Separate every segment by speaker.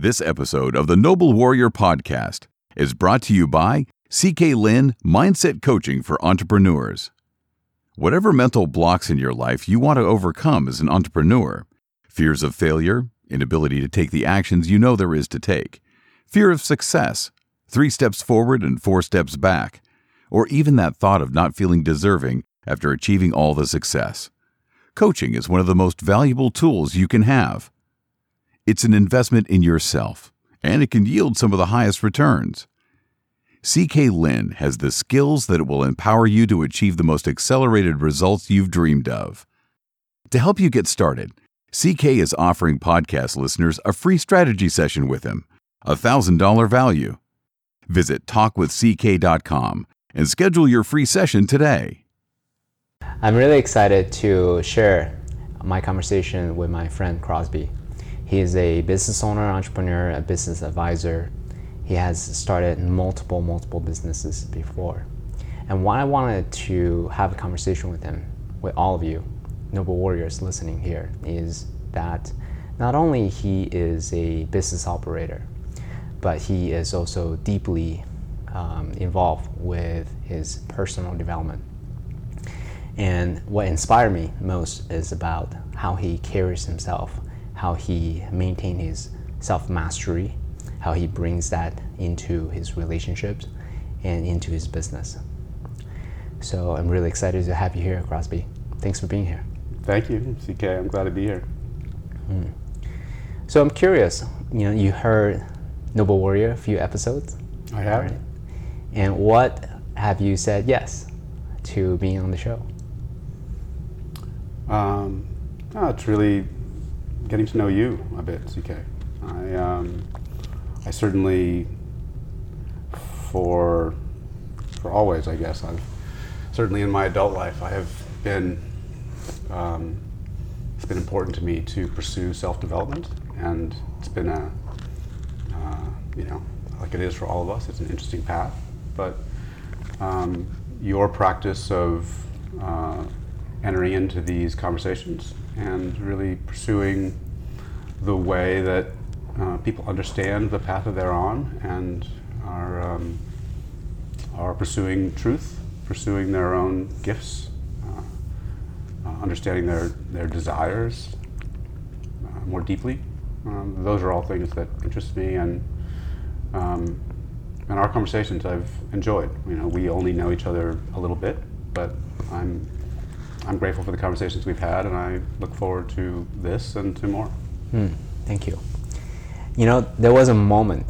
Speaker 1: This episode of the Noble Warrior Podcast is brought to you by CK Lin Mindset Coaching for Entrepreneurs. Whatever mental blocks in your life you want to overcome as an entrepreneur fears of failure, inability to take the actions you know there is to take, fear of success, three steps forward and four steps back, or even that thought of not feeling deserving after achieving all the success. Coaching is one of the most valuable tools you can have. It's an investment in yourself, and it can yield some of the highest returns. CK Lin has the skills that will empower you to achieve the most accelerated results you've dreamed of. To help you get started, CK is offering podcast listeners a free strategy session with him, a $1,000 value. Visit talkwithck.com and schedule your free session today.
Speaker 2: I'm really excited to share my conversation with my friend Crosby. He is a business owner, entrepreneur, a business advisor. He has started multiple, multiple businesses before. And why I wanted to have a conversation with him, with all of you, Noble Warriors listening here, is that not only he is a business operator, but he is also deeply um, involved with his personal development. And what inspired me most is about how he carries himself how he maintains his self mastery, how he brings that into his relationships and into his business. So I'm really excited to have you here, Crosby. Thanks for being here.
Speaker 3: Thank you, CK. I'm glad to be here.
Speaker 2: Hmm. So I'm curious. You know, you heard Noble Warrior a few episodes.
Speaker 3: I have. Right?
Speaker 2: And what have you said yes to being on the show?
Speaker 3: Um, oh, it's really getting to know you a bit, CK. I, um, I certainly, for for always, I guess, I've certainly in my adult life, I have been. Um, it's been important to me to pursue self-development, and it's been a, uh, you know, like it is for all of us. It's an interesting path, but um, your practice of uh, entering into these conversations and really pursuing the way that uh, people understand the path that they're on and are, um, are pursuing truth, pursuing their own gifts, uh, uh, understanding their, their desires uh, more deeply. Um, those are all things that interest me and um, and our conversations I've enjoyed. You know, we only know each other a little bit, but I'm I'm grateful for the conversations we've had, and I look forward to this and to more.
Speaker 2: Hmm, thank you. You know, there was a moment.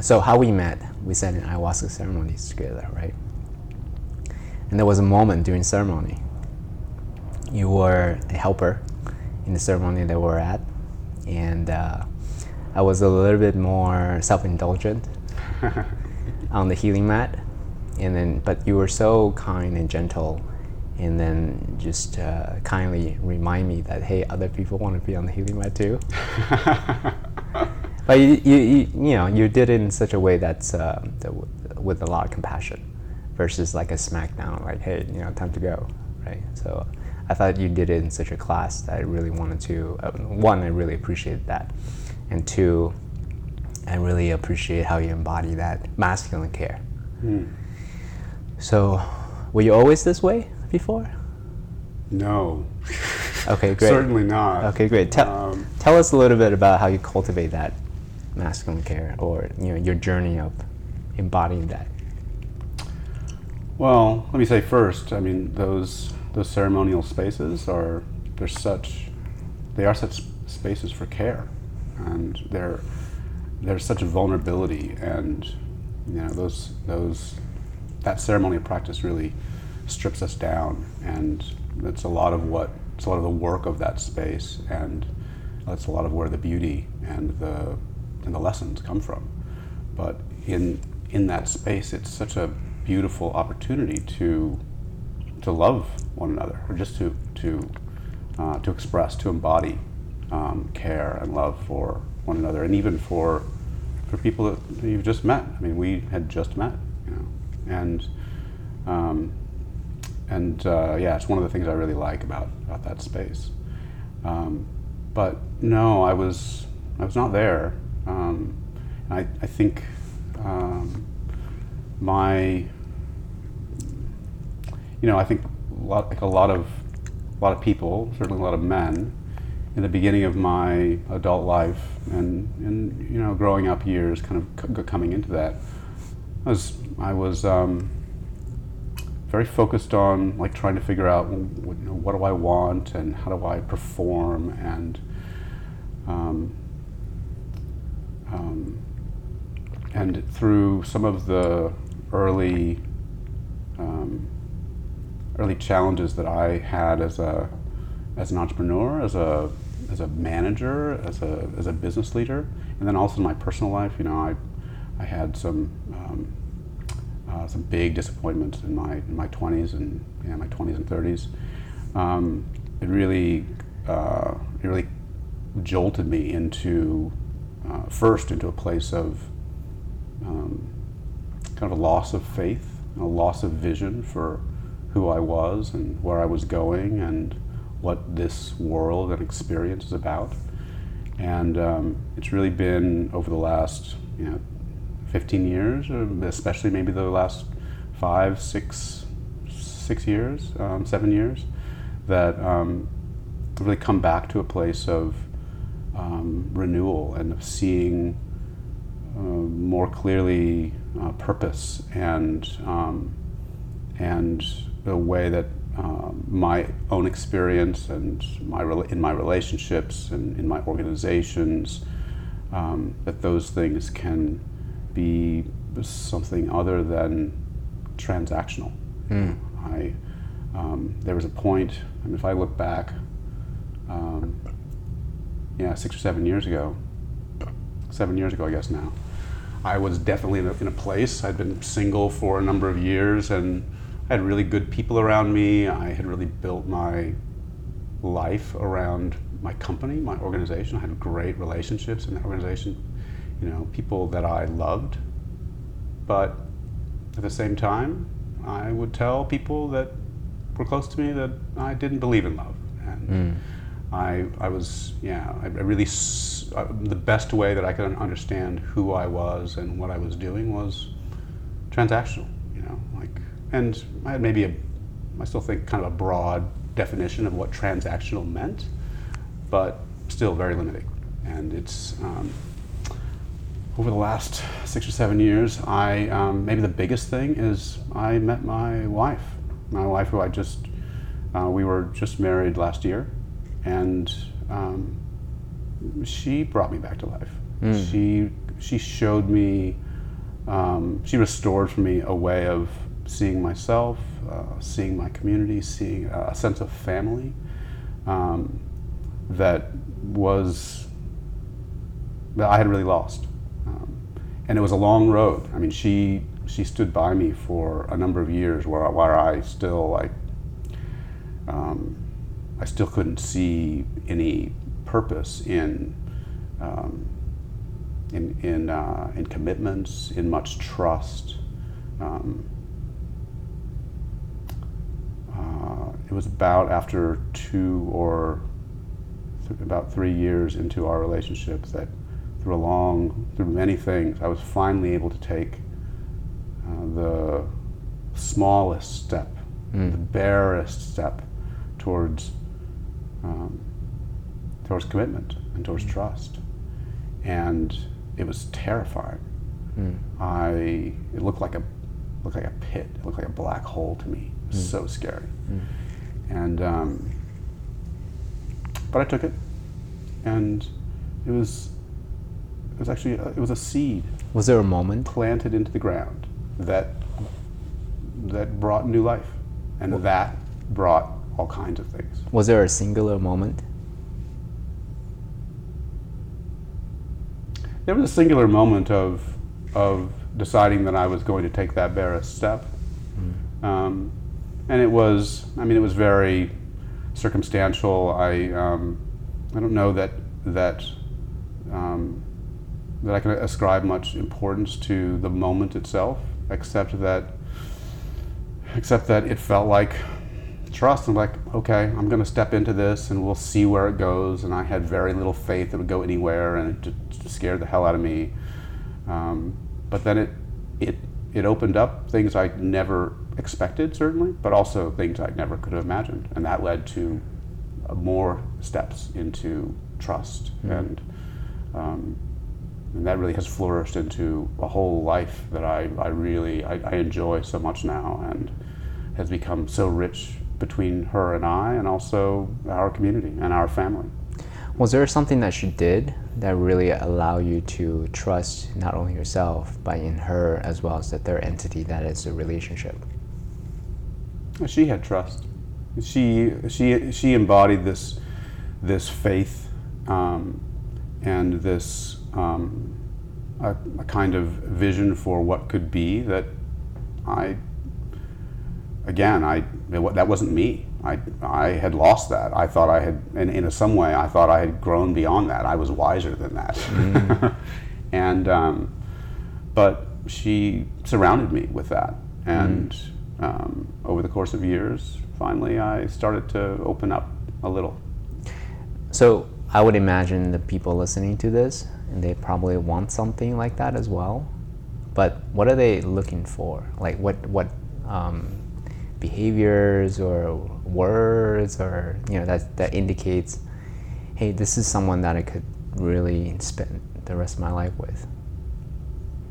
Speaker 2: So how we met, we said in ayahuasca ceremonies together, right? And there was a moment during ceremony. You were a helper in the ceremony that we're at, and uh, I was a little bit more self-indulgent on the healing mat, and then but you were so kind and gentle and then just uh, kindly remind me that hey, other people want to be on the healing mat too. but you, you, you, you, know, you did it in such a way that's uh, with a lot of compassion, versus like a smackdown, like hey, you know, time to go, right? So I thought you did it in such a class that I really wanted to. Uh, one, I really appreciated that, and two, I really appreciate how you embody that masculine care. Mm. So, were you always this way? Before?
Speaker 3: No.
Speaker 2: Okay, great.
Speaker 3: Certainly not.
Speaker 2: Okay, great. Tell, um, tell us a little bit about how you cultivate that masculine care or you know your journey of embodying that.
Speaker 3: Well, let me say first, I mean those those ceremonial spaces are they're such they are such spaces for care and they're there's such a vulnerability and you know those those that ceremonial practice really strips us down, and that's a lot of what it's a lot of the work of that space, and that's a lot of where the beauty and the and the lessons come from. But in in that space, it's such a beautiful opportunity to to love one another, or just to to uh, to express, to embody um, care and love for one another, and even for for people that you've just met. I mean, we had just met, you know, and um, and uh, yeah, it's one of the things I really like about about that space. Um, but no, I was I was not there Um, I, I think um, my, you know, I think a lot, like a lot of, a lot of people, certainly a lot of men, in the beginning of my adult life and, and you know, growing up years, kind of c- coming into that, I was, I was um, very focused on like trying to figure out what, you know, what do I want and how do I perform and um, um, and through some of the early um, early challenges that I had as a as an entrepreneur, as a as a manager, as a as a business leader, and then also in my personal life, you know, I I had some um, uh, some big disappointments in my in my 20s and my 20s and 30s. Um, it really uh, it really jolted me into uh, first into a place of um, kind of a loss of faith, a loss of vision for who I was and where I was going and what this world and experience is about. And um, it's really been over the last, you know, 15 years, or especially maybe the last five, six, six years, um, seven years, that um, really come back to a place of um, renewal and of seeing uh, more clearly uh, purpose and um, and the way that uh, my own experience and my in my relationships and in my organizations um, that those things can be something other than transactional. Mm. I um, there was a point. I mean, if I look back, um, yeah, six or seven years ago, seven years ago, I guess now, I was definitely in a, in a place. I'd been single for a number of years, and I had really good people around me. I had really built my life around my company, my organization. I had great relationships in that organization you know, people that I loved, but at the same time, I would tell people that were close to me that I didn't believe in love, and mm. I, I was, yeah, I, really, uh, the best way that I could understand who I was and what I was doing was transactional, you know, like, and I had maybe a, I still think kind of a broad definition of what transactional meant, but still very limiting, and it's. Um, over the last six or seven years, I um, maybe the biggest thing is I met my wife. My wife, who I just uh, we were just married last year, and um, she brought me back to life. Mm. She she showed me, um, she restored for me a way of seeing myself, uh, seeing my community, seeing a sense of family um, that was that I had really lost and it was a long road. I mean, she she stood by me for a number of years where where I still like um, I still couldn't see any purpose in um, in in, uh, in commitments, in much trust. Um, uh, it was about after two or th- about three years into our relationship that through a long, through many things, I was finally able to take uh, the smallest step, mm. the barest step towards um, towards commitment and towards mm. trust, and it was terrifying. Mm. I it looked like a looked like a pit. It looked like a black hole to me. It was mm. so scary, mm. and um, but I took it, and it was was actually a, it was a seed.
Speaker 2: Was there a moment
Speaker 3: planted into the ground that that brought new life, and that brought all kinds of things.
Speaker 2: Was there a singular moment?
Speaker 3: There was a singular moment of of deciding that I was going to take that barest step, mm. um, and it was I mean it was very circumstantial. I um, I don't know that that um, that I can ascribe much importance to the moment itself, except that except that it felt like trust. I'm like, okay, I'm going to step into this and we'll see where it goes. And I had very little faith it would go anywhere, and it just scared the hell out of me. Um, but then it, it, it opened up things I never expected, certainly, but also things I never could have imagined. And that led to more steps into trust. Mm. And, um, and that really has flourished into a whole life that I, I really I, I enjoy so much now and has become so rich between her and I, and also our community and our family.
Speaker 2: Was there something that she did that really allowed you to trust not only yourself, but in her as well as the third entity that is the relationship?
Speaker 3: She had trust. She she she embodied this this faith um, and this um, a, a kind of vision for what could be that I again, I that wasn't me. I, I had lost that. I thought I had, in, in some way, I thought I had grown beyond that. I was wiser than that. Mm. and, um, but she surrounded me with that. And mm. um, over the course of years, finally, I started to open up a little.
Speaker 2: So I would imagine the people listening to this, and they probably want something like that as well. But what are they looking for? Like what what um, behaviors or words or you know that that indicates hey this is someone that I could really spend the rest of my life with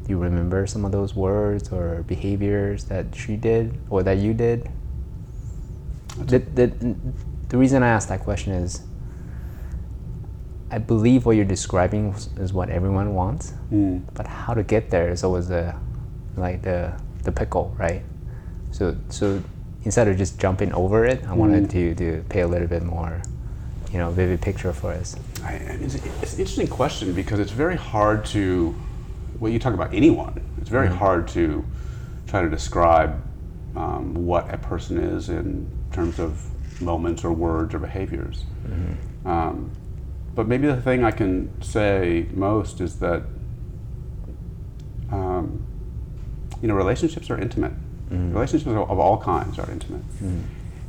Speaker 2: do you remember some of those words or behaviors that she did or that you did the, the, the reason I asked that question is I believe what you're describing is what everyone wants, mm. but how to get there is always the like the the pickle, right? So so instead of just jumping over it, I wanted mm. to, to pay a little bit more, you know, vivid picture for us.
Speaker 3: I, it's, it's, an interesting question because it's very hard to, well, you talk about anyone, it's very mm. hard to try to describe um, what a person is in terms of moments or words or behaviors. Mm-hmm. Um, but maybe the thing I can say most is that, um, you know, relationships are intimate. Mm. Relationships of all kinds are intimate. Mm.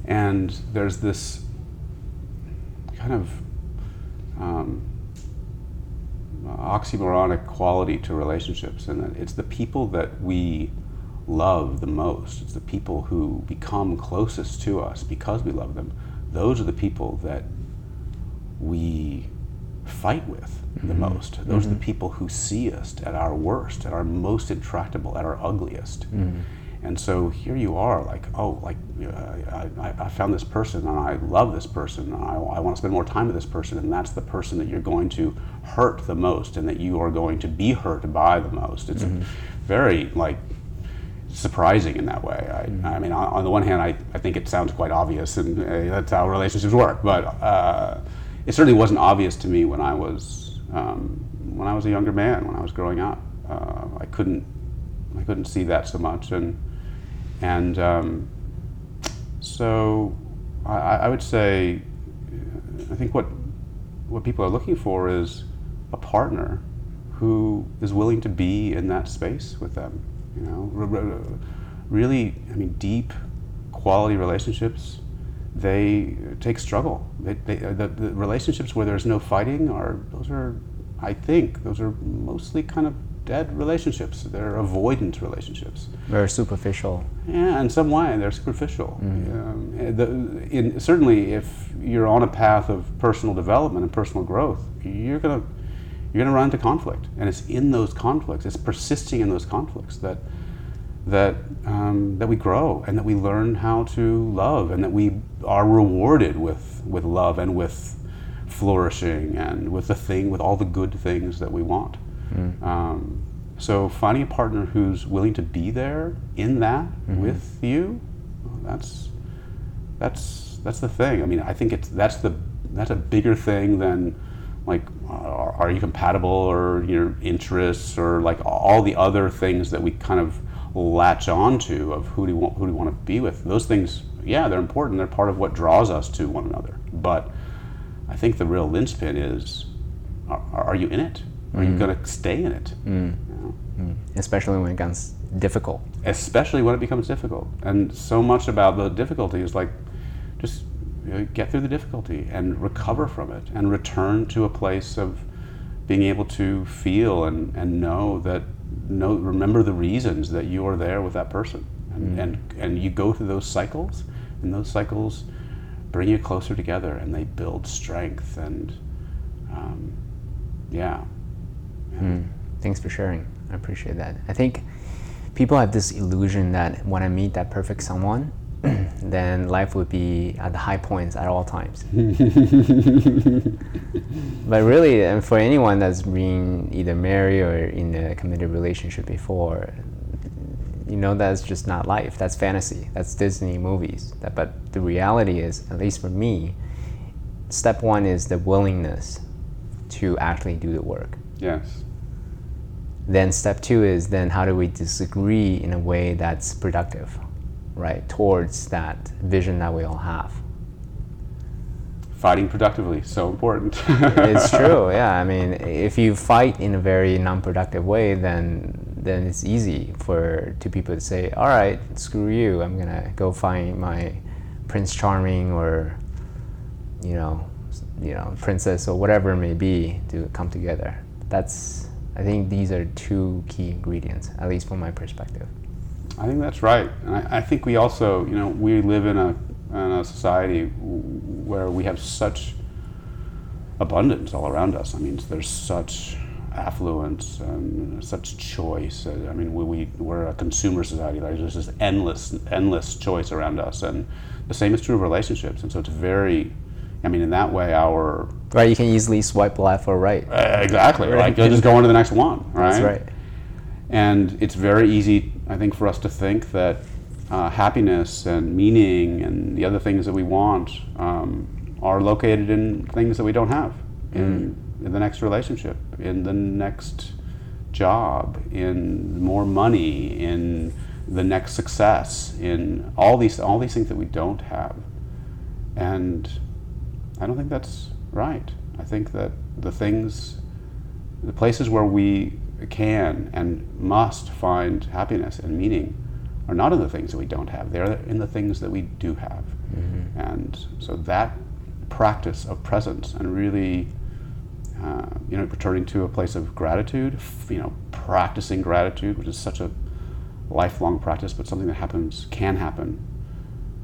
Speaker 3: And there's this kind of um, oxymoronic quality to relationships, and it's the people that we love the most, it's the people who become closest to us because we love them. Those are the people that we fight with the mm-hmm. most. Those mm-hmm. are the mm-hmm. people who see us at our worst, at our most intractable, at our ugliest. Mm. And so here you are, like, oh, like uh, I, I, found this person and I love this person and I, I want to spend more time with this person, and that's the person that you're going to hurt the most and that you are going to be hurt by the most. It's mm-hmm. very like surprising in that way. I, mm-hmm. I mean, on, on, the one hand, I, I think it sounds quite obvious, and uh, that's how relationships work. But uh, it certainly wasn't obvious to me when I was um, when I was a younger man, when I was growing up. Uh, I couldn't I couldn't see that so much, and and um, so I, I, would say, I think what, what people are looking for is a partner who is willing to be in that space with them. You know, really, I mean, deep quality relationships, they take struggle. They, they, the, the relationships where there's no fighting are, those are, I think, those are mostly kind of dead relationships. They're avoidant relationships.
Speaker 2: Very superficial.
Speaker 3: Yeah, in some way, they're superficial. Mm. Um, the, in, certainly, if you're on a path of personal development and personal growth, you're gonna you're gonna run into conflict, and it's in those conflicts, it's persisting in those conflicts that that um, that we grow and that we learn how to love, and that we are rewarded with with love and with flourishing and with the thing with all the good things that we want. Mm. Um, so finding a partner who's willing to be there in that mm-hmm. with you, that's that's that's the thing. I mean, I think it's that's the that's a bigger thing than like are, are you compatible or your interests or like all the other things that we kind of latch onto of who do you want who do you want to be with. Those things, yeah, they're important. They're part of what draws us to one another. But I think the real linchpin is, are, are you in it? Are mm. you going to stay in it? Mm.
Speaker 2: Mm. Especially when it becomes difficult.
Speaker 3: Especially when it becomes difficult. And so much about the difficulty is like just you know, get through the difficulty and recover from it and return to a place of being able to feel and, and know that know remember the reasons that you are there with that person and,
Speaker 2: Mm.
Speaker 3: and and you go through those cycles and those cycles bring you closer together and they build strength and um, yeah
Speaker 2: Mm, thanks for sharing. I appreciate that. I think people have this illusion that when I meet that perfect someone, then life would be at the high points at all times. but really, and for anyone that's been either married or in a committed relationship before, you know that's just not life. That's fantasy. That's Disney movies. That, but the reality is, at least for me, step one is the willingness to actually do the work.
Speaker 3: yes
Speaker 2: Then step two is then how do we disagree in a way that's productive, right, towards that vision that we all have.
Speaker 3: fighting productively so important
Speaker 2: it's true, yeah. I mean, if you fight in a very non-productive way, then then it's easy for two people to say, "All right, screw you. I'm gonna go find my Prince Charming or, you know, you know, princess or whatever it may be to come together." That's, I think, these are two key ingredients, at least from my perspective.
Speaker 3: I think that's right. And I, I think we also, you know, we live in a, in a society where we have such abundance all around us. I mean, there's such affluence and such choice. Uh, I mean, we, we, we're a consumer society. Like, there's this endless, endless choice around us. And the same is true of relationships. And so it's very, I mean, in that way, our.
Speaker 2: Right, you can easily swipe left or right.
Speaker 3: Uh, exactly, right? You'll just go on to the next one, right?
Speaker 2: That's right.
Speaker 3: And it's very easy, I think, for us to think that uh, happiness and meaning and the other things that we want um, are located in things that we don't have in, in the next relationship, in the next job, in more money, in the next success, in all these all these things that we don't have. And I don't think that's right. I think that the things the places where we can and must find happiness and meaning are not in the things that we don't have. They're in the things that we do have. Mm-hmm. And so that practice of presence and really, uh, you know, returning to a place of gratitude, you know, practicing gratitude, which is such a lifelong practice, but something that happens, can happen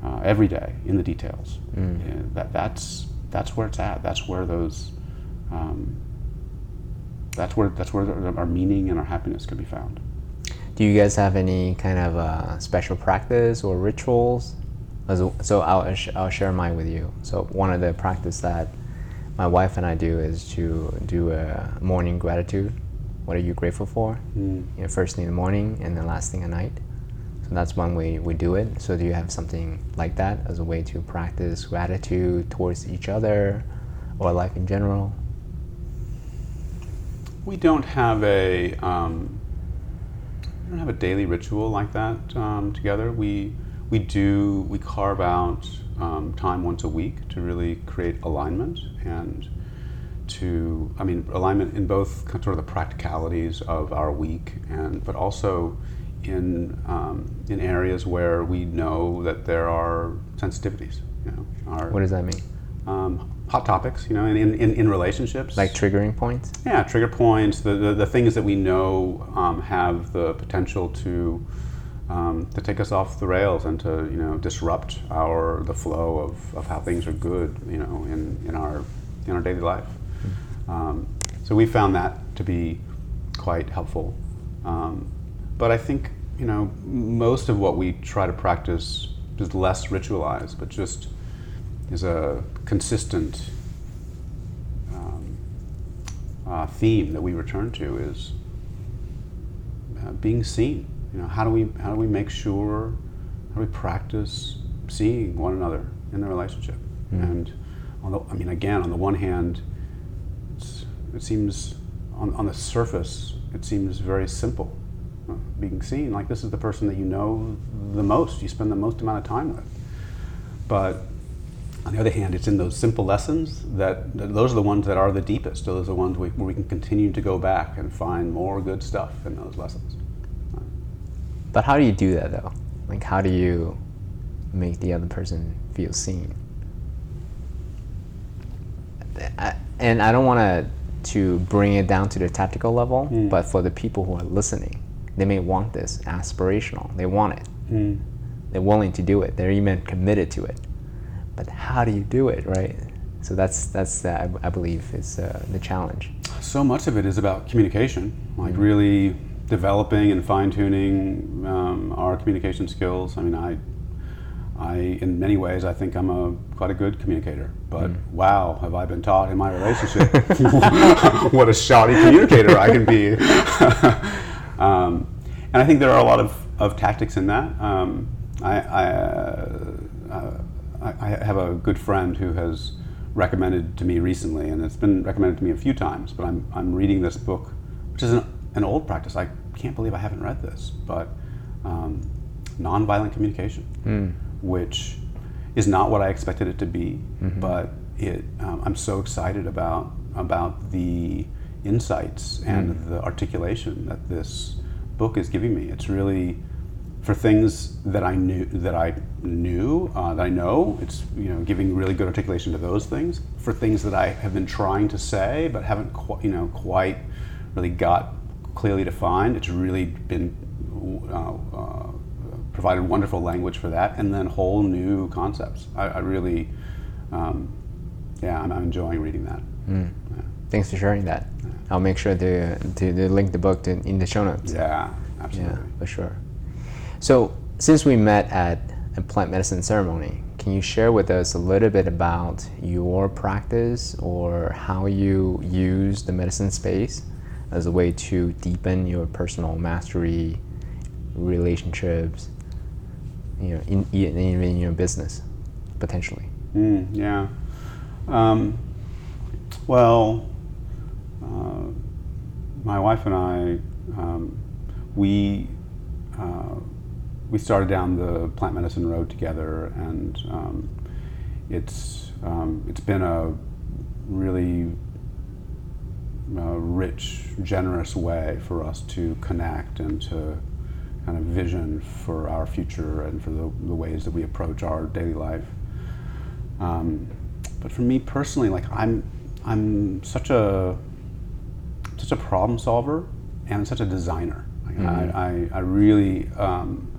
Speaker 3: uh, every day in the details. Yeah, that, that's, that's where it's at. That's where those, um, that's where that's where our meaning and our happiness can be found.
Speaker 2: Do you guys have any kind of uh, special practice or rituals? As a- So I'll, I'll share mine with you. So one of the practice that my wife and I do is to do a morning gratitude. What are you grateful for? You know, first thing in the morning and then last thing at night. So that's one way we do it. So do you have something like that as a way to practice gratitude towards each other or life in general?
Speaker 3: We don't have a um, we don't have a daily ritual like that um, together. We we do we carve out um, time once a week to really create alignment and to I mean alignment in both sort of the practicalities of our week and but also in um, in areas where we know that there are sensitivities. You know, our,
Speaker 2: What does that mean?
Speaker 3: um, hot topics. You know, in, in, in relationships
Speaker 2: Like triggering points?
Speaker 3: yeah, trigger points, the, the, the things that we know um, have the potential to um, to take us off the rails and to you know disrupt our the flow of, of how things are good you know in, in our in our daily life. Um, so we found that to be quite helpful. Um, but I think you know most of what we try to practice is less ritualized, but just is a consistent um, uh, theme that we return to is uh, being seen. You know, how do we how do we make sure how do we practice seeing one another in the relationship? And on the, I mean, again, on the one hand, it's, it seems on, on the surface it seems very simple. Uh, being seen like this is the person that you know the most, you spend the most amount of time with. But on the other hand, it's in those simple lessons that, that those are the ones that are the deepest. Those are the ones we, where we can continue to go back and find more good stuff in those lessons.
Speaker 2: But how do you do that though? Like, how do you make the other person feel seen? I, and I don't want to to bring it down to the tactical level,
Speaker 3: Mm.
Speaker 2: but for the people who are listening, they may want this aspirational. They want it.
Speaker 3: Mm.
Speaker 2: They're willing to do it. They're even committed to it. But how do you do it, right? So that's that's uh, I, I believe is uh, the challenge.
Speaker 3: So much of it is about communication, like
Speaker 2: Mm-hmm.
Speaker 3: really developing and fine tuning um, our communication skills. I mean, I, I, in many ways, I think I'm a quite a good communicator. But
Speaker 2: Mm.
Speaker 3: wow, have I been taught in my relationship what a shoddy communicator I can be. um, and I think there are a lot of, of tactics in that. Um, I, I, uh, I, I have a good friend who has recommended to me recently, and it's been recommended to me a few times. But I'm, I'm reading this book, which is an, an old practice. I can't believe I haven't read this, but um, nonviolent communication, which is not what I expected it to be, but it. Um, I'm so excited about about the insights and the articulation that this book is giving me. It's really for things that I knew that I knew uh, that I know. It's you know giving really good articulation to those things. For things that I have been trying to say but haven't qu- you know quite really got clearly defined. It's really been uh, uh, provided wonderful language for that, and then whole new concepts. I, I really, um, yeah, I'm, I'm enjoying reading that. Yeah.
Speaker 2: Thanks for sharing that. I'll make sure to to, to link the book to, in the show notes.
Speaker 3: Yeah, absolutely.
Speaker 2: Yeah, for sure. So, since we met at a plant medicine ceremony, can you share with us a little bit about your practice or how you use the medicine space as a way to deepen your personal mastery, relationships, you know, in, in, in your business, potentially?
Speaker 3: Mm, yeah. Um, well, uh, my wife and I, um, we uh, we started down the plant medicine road together, and um, it's um, it's been a really uh, rich, generous way for us to connect and to kind of vision for our future and for the, the ways that we approach our daily life. Um, but for me personally, like I'm, I'm such a, such a problem solver and such a designer. Like I, I, I really, um,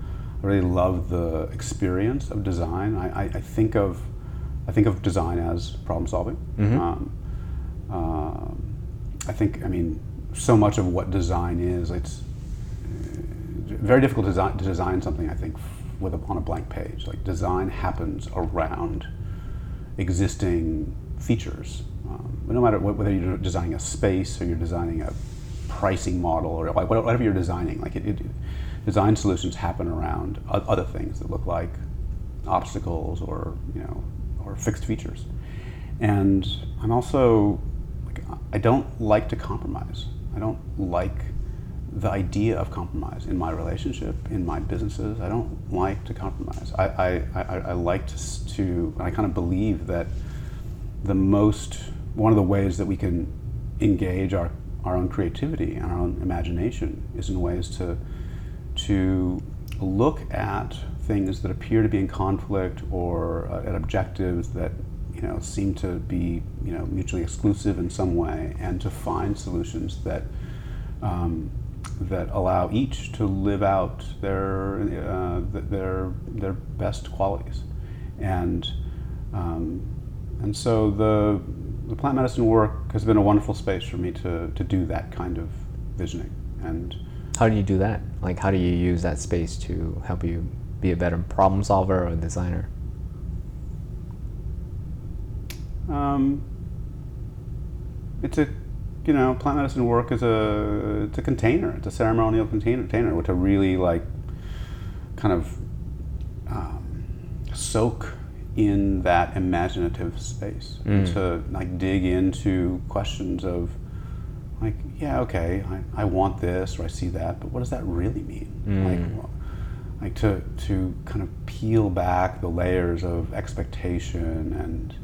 Speaker 3: I really love the experience of design. I, I, I think of, I think of design as problem solving. Um, um, I think, I mean, so much of what design is, it's uh, very difficult to design, to design something. I think with a, on a blank page. Like design happens around existing features. Um, no matter whether you're designing a space or you're designing a pricing model or like whatever you're designing, like it, it, design solutions happen around other things that look like obstacles or you know or fixed features. And I'm also I don't like to compromise. I don't like the idea of compromise in my relationship, in my businesses. I don't like to compromise. I, I, I, I like to, to, I kind of believe that the most, one of the ways that we can engage our, our own creativity and our own imagination is in ways to, to look at things that appear to be in conflict or uh, at objectives that you know seem to be you know mutually exclusive in some way, and to find solutions that um, that allow each to live out their uh, their their best qualities, and um, and so the the plant medicine work has been a wonderful space for me to to do that kind of visioning and.
Speaker 2: How do you do that? Like, how do you use that space to help you be a better problem solver or designer?
Speaker 3: Um, it's a, you know, plant medicine work is a, it's a container. It's a ceremonial container, container to really like, kind of, um, soak in that imaginative space and to like dig into questions of, like, yeah, okay, I, I want this or I see that, but what does that really mean? Like, wh- like to to kind of peel back the layers of expectation and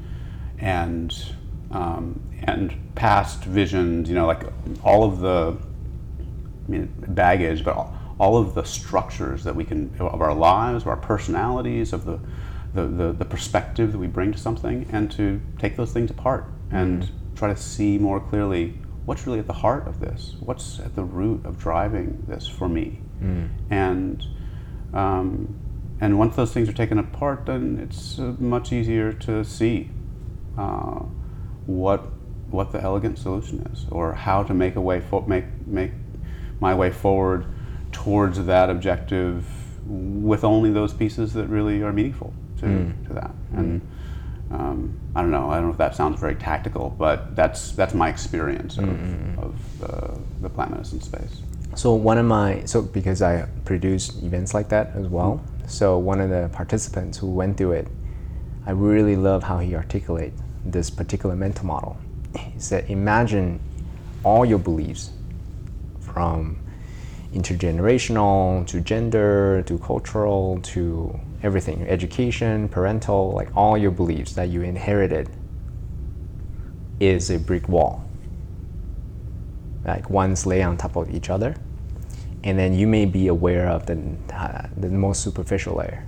Speaker 3: and um, and past visions. You know, like all of the I mean baggage, but all, all of the structures that we can of our lives, of our personalities, of the the, the, the perspective that we bring to something, and to take those things apart and try to see more clearly what's really at the heart of this, what's at the root of driving this for me, and um, and once those things are taken apart, then it's uh, much easier to see uh, what what the elegant solution is, or how to make a way for, make make my way forward towards that objective with only those pieces that really are meaningful to, hmm. to that. Hmm. And um, I don't know. I don't know if that sounds very tactical, but that's that's my experience of, hmm, of the, the plant medicine space.
Speaker 2: So one of my so because I produce events like that as well. So one of the participants who went through it, I really love how he articulate this particular mental model. He said, imagine all your beliefs from intergenerational to gender to cultural to everything, education, parental, like all your beliefs that you inherited is a brick wall. Like one's lay on top of each other and then you may be aware of the, uh, the most superficial layer.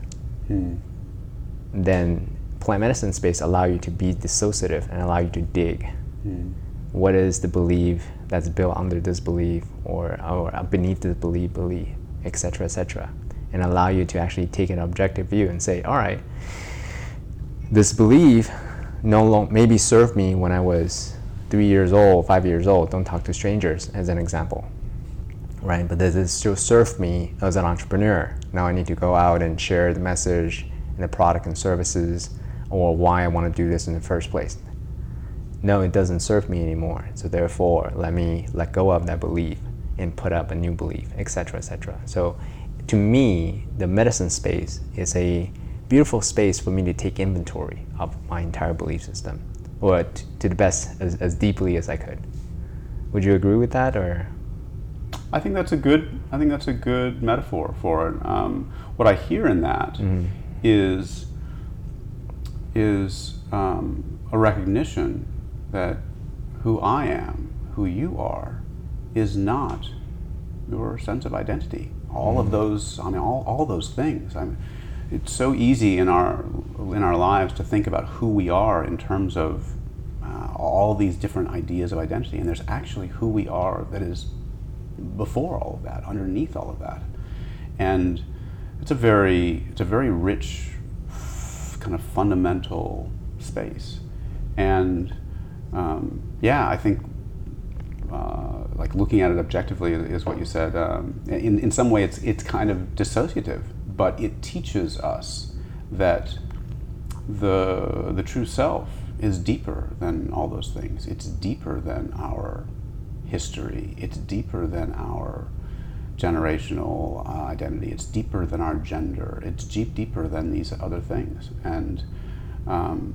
Speaker 2: Then plant medicine space allow you to be dissociative and allow you to dig. Hmm. What is the belief that's built under this belief or, or uh, beneath this belief, belief, etc., etc., and allow you to actually take an objective view and say, all right, this belief no long maybe served me when I was three years old, five years old. Don't talk to strangers, as an example right? But does it still serve me as an entrepreneur? Now I need to go out and share the message and the product and services or why I want to do this in the first place. No, it doesn't serve me anymore. So therefore, let me let go of that belief and put up a new belief, etc., etc. So to me, the medicine space is a beautiful space for me to take inventory of my entire belief system or t- to the best as, as deeply as I could. Would you agree with that or
Speaker 3: I think that's a good. I think that's a good metaphor for it. Um, what I hear in that is is um, a recognition that who I am, who you are, is not your sense of identity. All of those. I mean, all, all those things. I mean, it's so easy in our in our lives to think about who we are in terms of uh, all these different ideas of identity, and there's actually who we are that is before all of that, underneath all of that, and it's a very it's a very rich kind of fundamental space, and um, yeah, I think uh, like looking at it objectively is what you said. Um, in in some way, it's it's kind of dissociative, but it teaches us that the the true self is deeper than all those things. It's deeper than our history. It's deeper than our generational uh, identity. It's deeper than our gender. It's deep deeper than these other things. And um,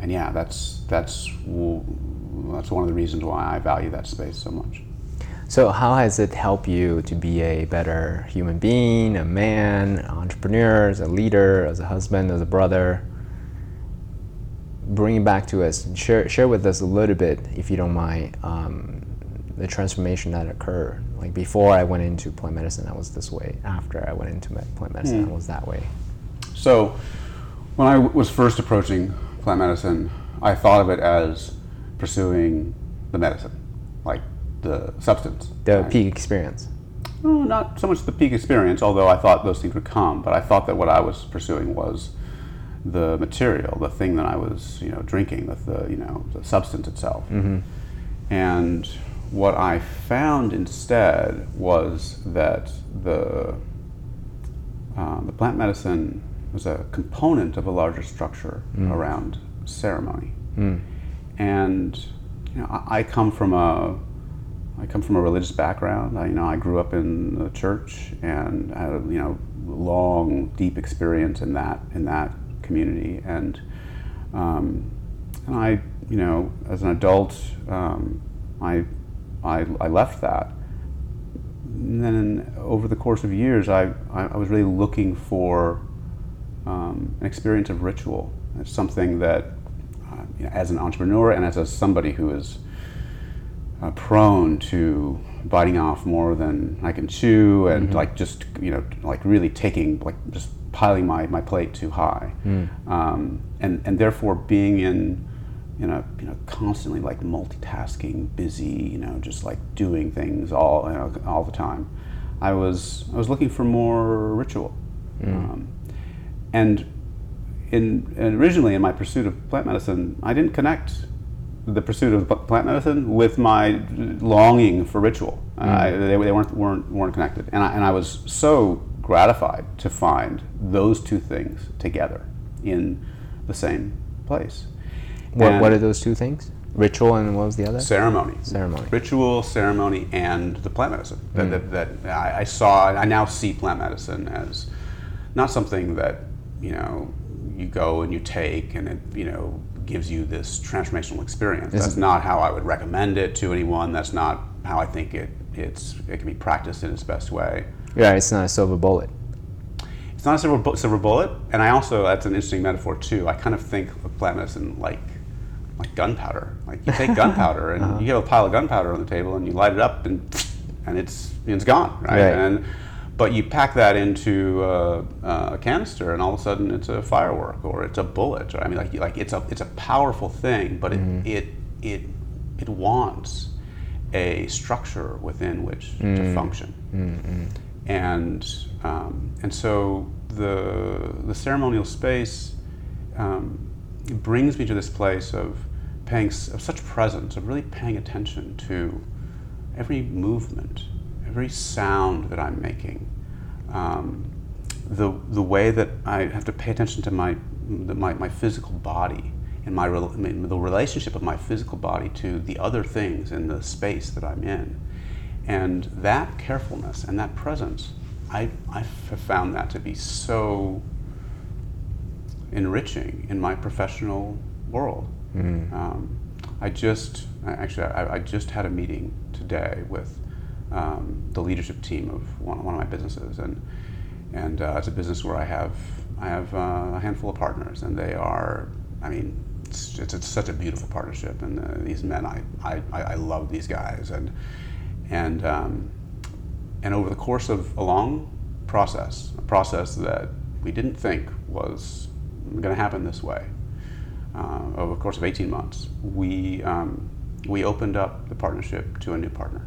Speaker 3: and yeah, that's that's that's one of the reasons why I value that space so much.
Speaker 2: So, how has it helped you to be a better human being, a man, an entrepreneur, as a leader, as a husband, as a brother? Bring it back to us. Share, share with us a little bit, if you don't mind, um, the transformation that occurred. Like before I went into plant medicine, I was this way. After I went into plant medicine, hmm. I was that way.
Speaker 3: So, when I w- was first approaching plant medicine, I thought of it as pursuing the medicine, like the substance.
Speaker 2: The
Speaker 3: right?
Speaker 2: peak experience.
Speaker 3: No, not so much the peak experience, although I thought those things would come, but I thought that what I was pursuing was the material, the thing that I was, you know, drinking, the, the you know, the substance itself. Mm-hmm. And what I found instead was that the uh, the plant medicine was a component of a larger structure around ceremony. And you know, I, I come from a I come from a religious background. I, you know, I grew up in the church and had a you know long, deep experience in that in that community. And um, and I, you know, as an adult, um, I, I I left that. And then over the course of years, I I, was really looking for um, an experience of ritual. It's something that, uh, you know, as an entrepreneur and as a, somebody who is uh, prone to biting off more than I can chew, and like just you know like really taking like just piling my, my plate too high, um, and and therefore being in in a you know constantly like multitasking, busy, you know, just like doing things all you know, all the time. I was I was looking for more ritual, um, and in and originally in my pursuit of plant medicine, I didn't connect the pursuit of plant medicine with my longing for ritual. I, they, they weren't weren't weren't connected, and I, and I was so gratified to find those two things together in the same place.
Speaker 2: What,
Speaker 3: And-
Speaker 2: what are those two things? Ritual and what was the other?
Speaker 3: ceremony.
Speaker 2: Ceremony.
Speaker 3: Ritual, ceremony, and the plant medicine. That, mm. that, that I, I saw, I now see plant medicine as not something that, you know, you go and you take and it, you know, gives you this transformational experience. That's not how I would recommend it to anyone. That's not how I think it, it's, it can be practiced in its best way.
Speaker 2: Yeah, it's not a silver bullet.
Speaker 3: It's not a silver, bu- silver bullet, and I also that's an interesting metaphor too. I kind of think of plant medicine like like gunpowder. Like you take gunpowder and you have a pile of gunpowder on the table and you light it up and and it's it's gone, right?
Speaker 2: Right.
Speaker 3: And but you pack that into uh, a canister and all of a sudden it's a firework or it's a bullet. Or, I mean, like like it's a it's a powerful thing, but it it it it wants a structure within which to function and um, and so the the ceremonial space um, brings me to this place of paying of such presence of really paying attention to every movement, every sound that I'm making, um, the the way that I have to pay attention to my my, my physical body and my the relationship of my physical body to the other things in the space that I'm in. And that carefulness and that presence, I, I have found that to be so enriching in my professional world. Um, I just, actually, I, I just had a meeting today with um, the leadership team of one, one of my businesses, and and uh, it's a business where I have I have uh, a handful of partners, and they are, I mean, it's, it's, it's such a beautiful partnership, and uh, these men, I, I, I I love these guys, and and um, and over the course of a long process, a process that we didn't think was going to happen this way, uh, over the course of 18 months, we, um, we opened up the partnership to a new partner.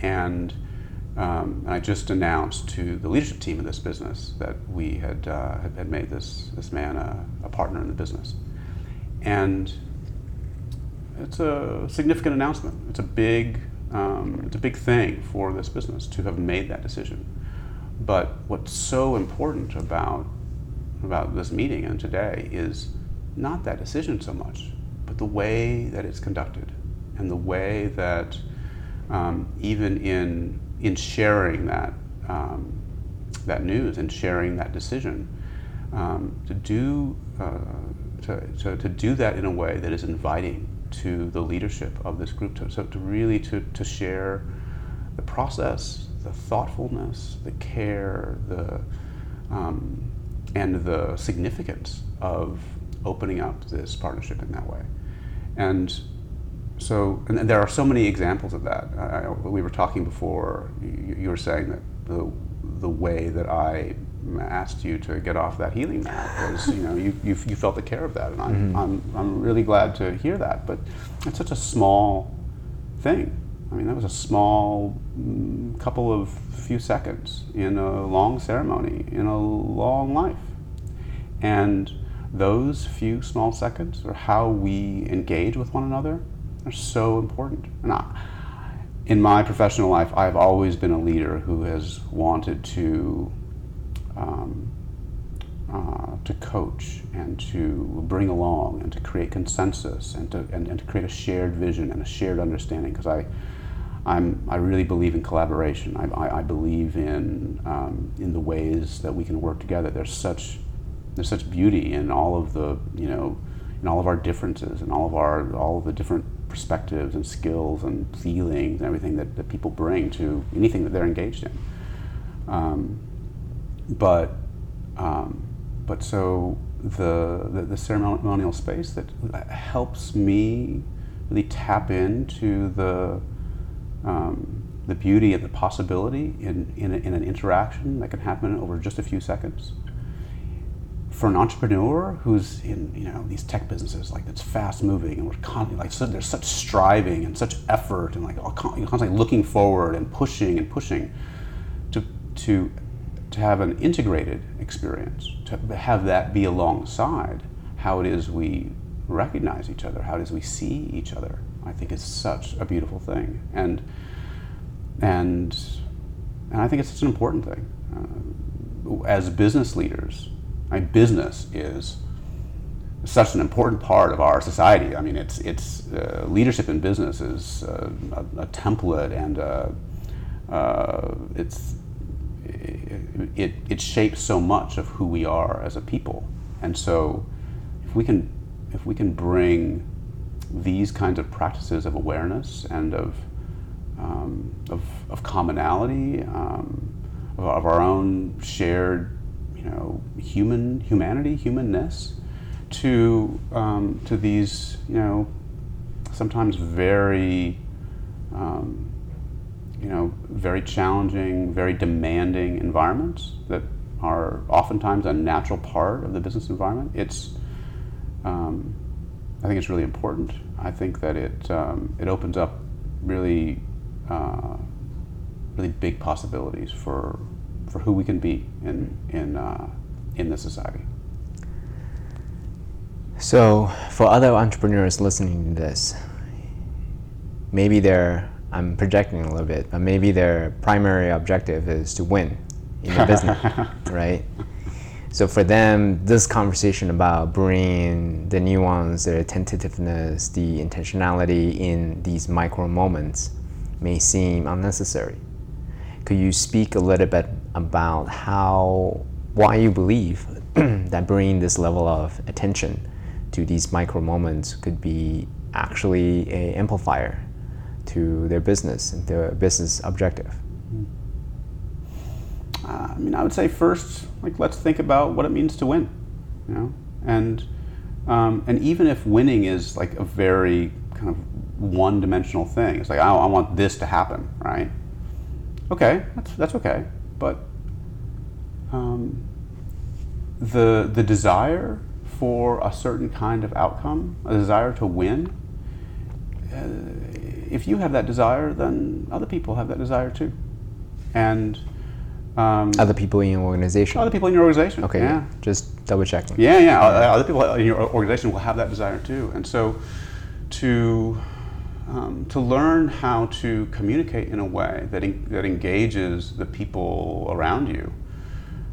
Speaker 3: And, um, I just announced to the leadership team of this business that we had, uh, had, had made this, this man a, a partner in the business. And it's a significant announcement. It's a big, um, it's a big thing for this business to have made that decision. But what's so important about about this meeting and today is not that decision so much, but the way that it's conducted, and the way that um, even in in sharing that um, that news and sharing that decision, um, to do uh, to, to, to do that in a way that is inviting to the leadership of this group, to, so to really to, to share the process, the thoughtfulness, the care, the um, and the significance of opening up this partnership in that way. And so, and there are so many examples of that. I, I- we were talking before. You, you were saying that the the way that I asked you to get off that healing mat was, you know, you, you, you felt the care of that, and I'm, I'm, I'm really glad to hear that. But it's such a small thing. I mean, that was a small mm, couple of few seconds in a long ceremony, in a long life. And those few small seconds or how we engage with one another are so important. And I, in my professional life, I've always been a leader who has wanted to um, uh, to coach and to bring along and to create consensus and to, and, and to create a shared vision and a shared understanding because I, I'm, I really believe in collaboration. I, I, I believe in, um, in the ways that we can work together. There's such, there's such beauty in all of the, you know, in all of our differences and all of our, all of the different perspectives and skills and feelings and everything that, that people bring to anything that they're engaged in. Um, but um, but so the, the the ceremonial space that helps me really tap into the um, the beauty and the possibility in in, a, in an interaction that can happen over just a few seconds for an entrepreneur who's in you know these tech businesses like that's fast moving and we're constantly like so there's such striving and such effort and like constantly looking forward and pushing and pushing to to to have an integrated experience to have that be alongside how it is we recognize each other how it is we see each other I think is such a beautiful thing. And and and I think it's such an important thing. Uh, as business leaders my business is such an important part of our society. I mean, it's it's uh, leadership in business is uh, a, a, template, and uh, uh it's it, it shapes so much of who we are as a people. And so, if we can if we can bring these kinds of practices of awareness and of um, of, of, commonality, um, of, of our own shared you know, human humanity, humanness, to um, to these you know sometimes very um, you know very challenging, very demanding environments that are oftentimes a natural part of the business environment. It's um, I think it's really important. I think that it um, it opens up really uh, really big possibilities for for who we can be in in uh, in this society.
Speaker 2: So, for other entrepreneurs listening to this, maybe their I'm projecting a little bit, but maybe their primary objective is to win in the business, right? So for them, this conversation about bringing the nuance, the tentativeness, the intentionality in these micro moments may seem unnecessary. Could you speak a little bit about how why you believe that bringing this level of attention to these micro moments could be actually a amplifier to their business and their business objective?
Speaker 3: Uh, I mean, I would say first, like, let's think about what it means to win, you know, and um, and even if winning is like a very kind of one-dimensional thing, it's like I, I want this to happen, right? Okay, that's that's okay, but um, the the desire for a certain kind of outcome, a desire to win. Uh, if you have that desire, then other people have that desire too, and
Speaker 2: um, other people in your organization.
Speaker 3: Other people in your organization.
Speaker 2: Okay,
Speaker 3: yeah.
Speaker 2: Just double checking.
Speaker 3: Yeah, yeah. Other people in your organization will have that desire too, and so to um, to learn how to communicate in a way that, en- that engages the people around you,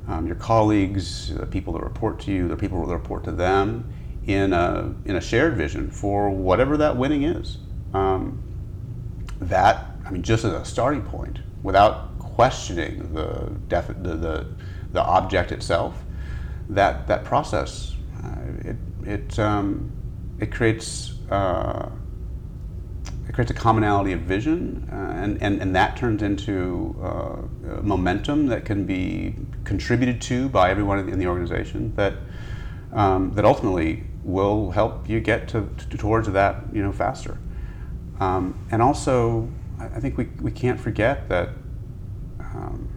Speaker 3: um, your colleagues, the people that report to you, the people that report to them, in a, in a shared vision for whatever that winning is. Um, that, I mean, just as a starting point, without questioning the, the, the, the, object itself, that, that process, uh, it, it, um, it creates uh, it creates a commonality of vision, uh, and, and, and that turns into uh, momentum that can be contributed to by everyone in the organization that, um, that ultimately will help you get to, to towards that you know, faster. Um, and also, I think we, we can't forget that um,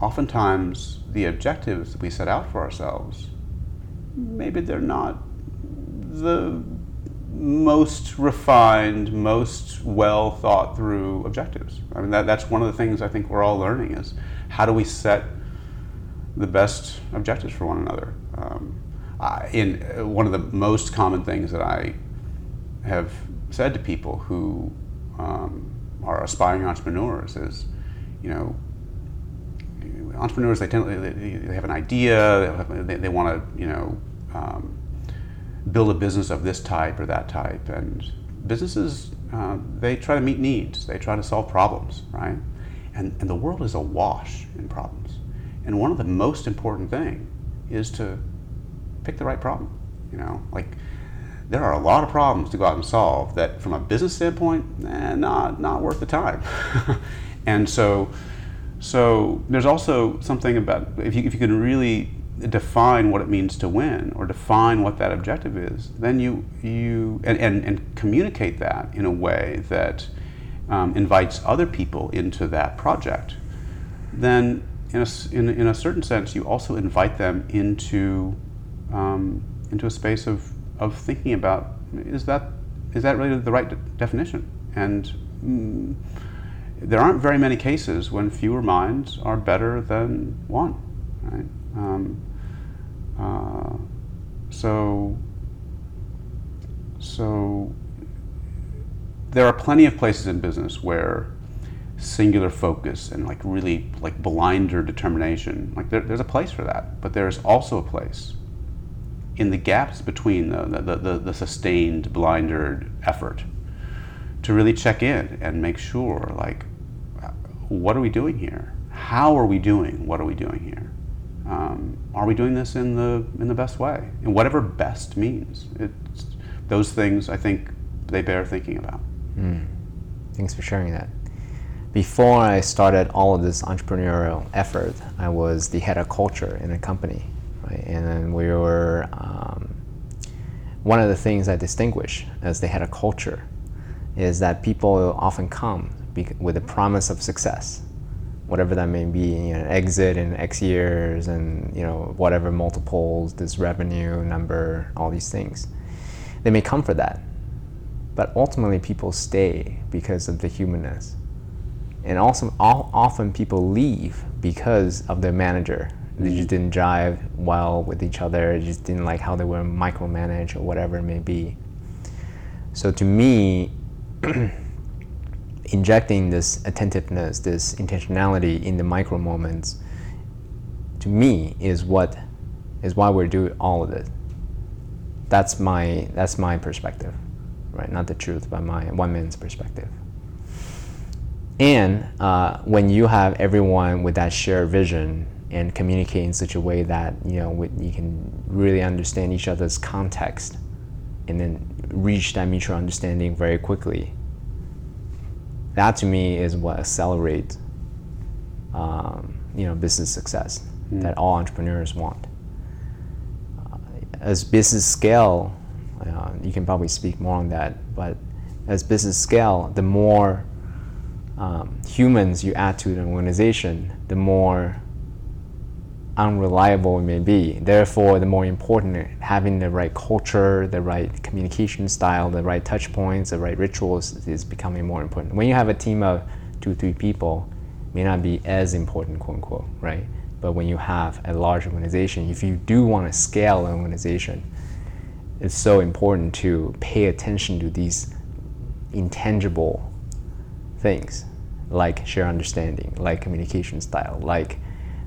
Speaker 3: oftentimes the objectives that we set out for ourselves, maybe they're not the most refined, most well thought through objectives. I mean, that, that's one of the things I think we're all learning is how do we set the best objectives for one another. Um, I, in uh, one of the most common things that I have said to people who um, are aspiring entrepreneurs is, you know, entrepreneurs they tend they, they have an idea, they, they want to, you know. Um, build a business of this type or that type. And businesses, uh, they try to meet needs, they try to solve problems, right? And, and the world is awash in problems. And one of the most important thing is to pick the right problem. You know, like there are a lot of problems to go out and solve that, from a business standpoint, eh, not not worth the time. and so, so there's also something about if you if you can really define what it means to win or define what that objective is, then you, you and, and, and communicate that in a way that um, invites other people into that project, then in a, in, in a certain sense, you also invite them into um, into a space of, of thinking about is that is that really the right de- definition? And mm, there aren't very many cases when fewer minds are better than one. Right? Um, uh, so, so there are plenty of places in business where singular focus and like really like blinder determination, like there, there's a place for that. But there's also a place in the gaps between the, the, the, the sustained blindered effort to really check in and make sure like what are we doing here how are we doing what are we doing here um, are we doing this in the in the best way? And whatever best means. It's, those things i think they bear thinking about.
Speaker 2: Mm. thanks for sharing that. Before i started all of this entrepreneurial effort i was the head of culture in a company right? And then we were um, one of the things I distinguish as the head of culture is that people often come with a promise of success, whatever that may be, you know, exit in X years, and you know whatever multiples, this revenue number, all these things. They may come for that, but ultimately people stay because of the humanness, and also often people leave because of their manager they just didn't jive well with each other. They Just didn't like how they were micromanaged or whatever it may be. So to me, injecting this attentiveness, this intentionality in the micro moments, to me is what is why we're doing all of it. That's my that's my perspective, right? Not the truth, but my one man's perspective. And uh, when you have everyone with that shared vision and communicate in such a way that you know you can really understand each other's context and then reach that mutual understanding very quickly that to me is what accelerates um, you know business success mm. that all entrepreneurs want uh, as business scale uh, you can probably speak more on that but as business scale the more um, humans you add to an organization the more unreliable it may be. Therefore, the more important having the right culture, the right communication style, the right touch points, the right rituals is becoming more important. When you have a team of two, three people, may not be as important, quote unquote, right? But when you have a large organization, if you do want to scale an organization, it's so important to pay attention to these intangible things like share understanding, like communication style, like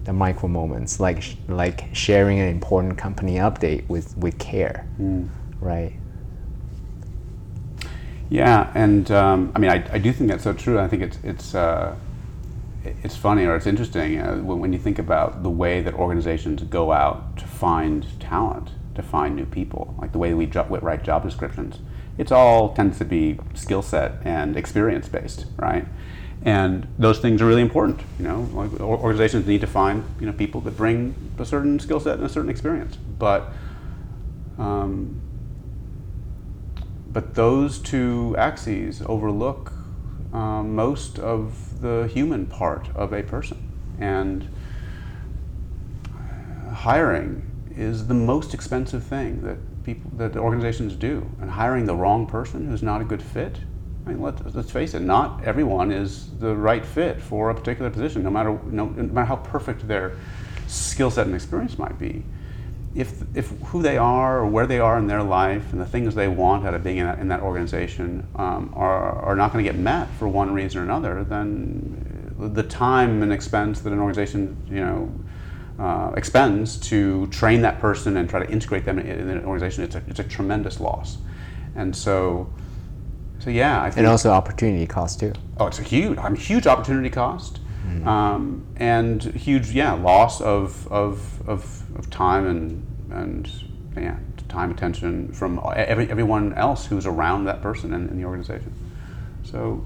Speaker 2: the micro moments, like like sharing an important company update with with care, mm. right?
Speaker 3: Yeah, and um, I mean, I, I do think that's so true. I think it's it's uh, it's funny or it's interesting uh, when, when you think about the way that organizations go out to find talent, to find new people, like the way we jo- write job descriptions. It's all tends to be skill set and experience based, right? And those things are really important. You know, organizations need to find you know people that bring a certain skill set and a certain experience. But um, but those two axes overlook um, most of the human part of a person, and hiring is the most expensive thing that people that organizations do. And hiring the wrong person who's not a good fit I mean, let, us face it, not everyone is the right fit for a particular position, no matter, no, no matter how perfect their skill set and experience might be. If, if who they are or where they are in their life and the things they want out of being in that, in that organization um, are, are not going to get met for one reason or another, then the time and expense that an organization you know uh, expends to train that person and try to integrate them in, in an organization, it's a, it's a tremendous loss. And so so yeah, I
Speaker 2: think, and also opportunity cost too.
Speaker 3: Oh, it's a huge, I'm huge opportunity cost, mm-hmm. um, and huge yeah loss of of, of, of time and and yeah time attention from every, everyone else who's around that person in, in the organization. So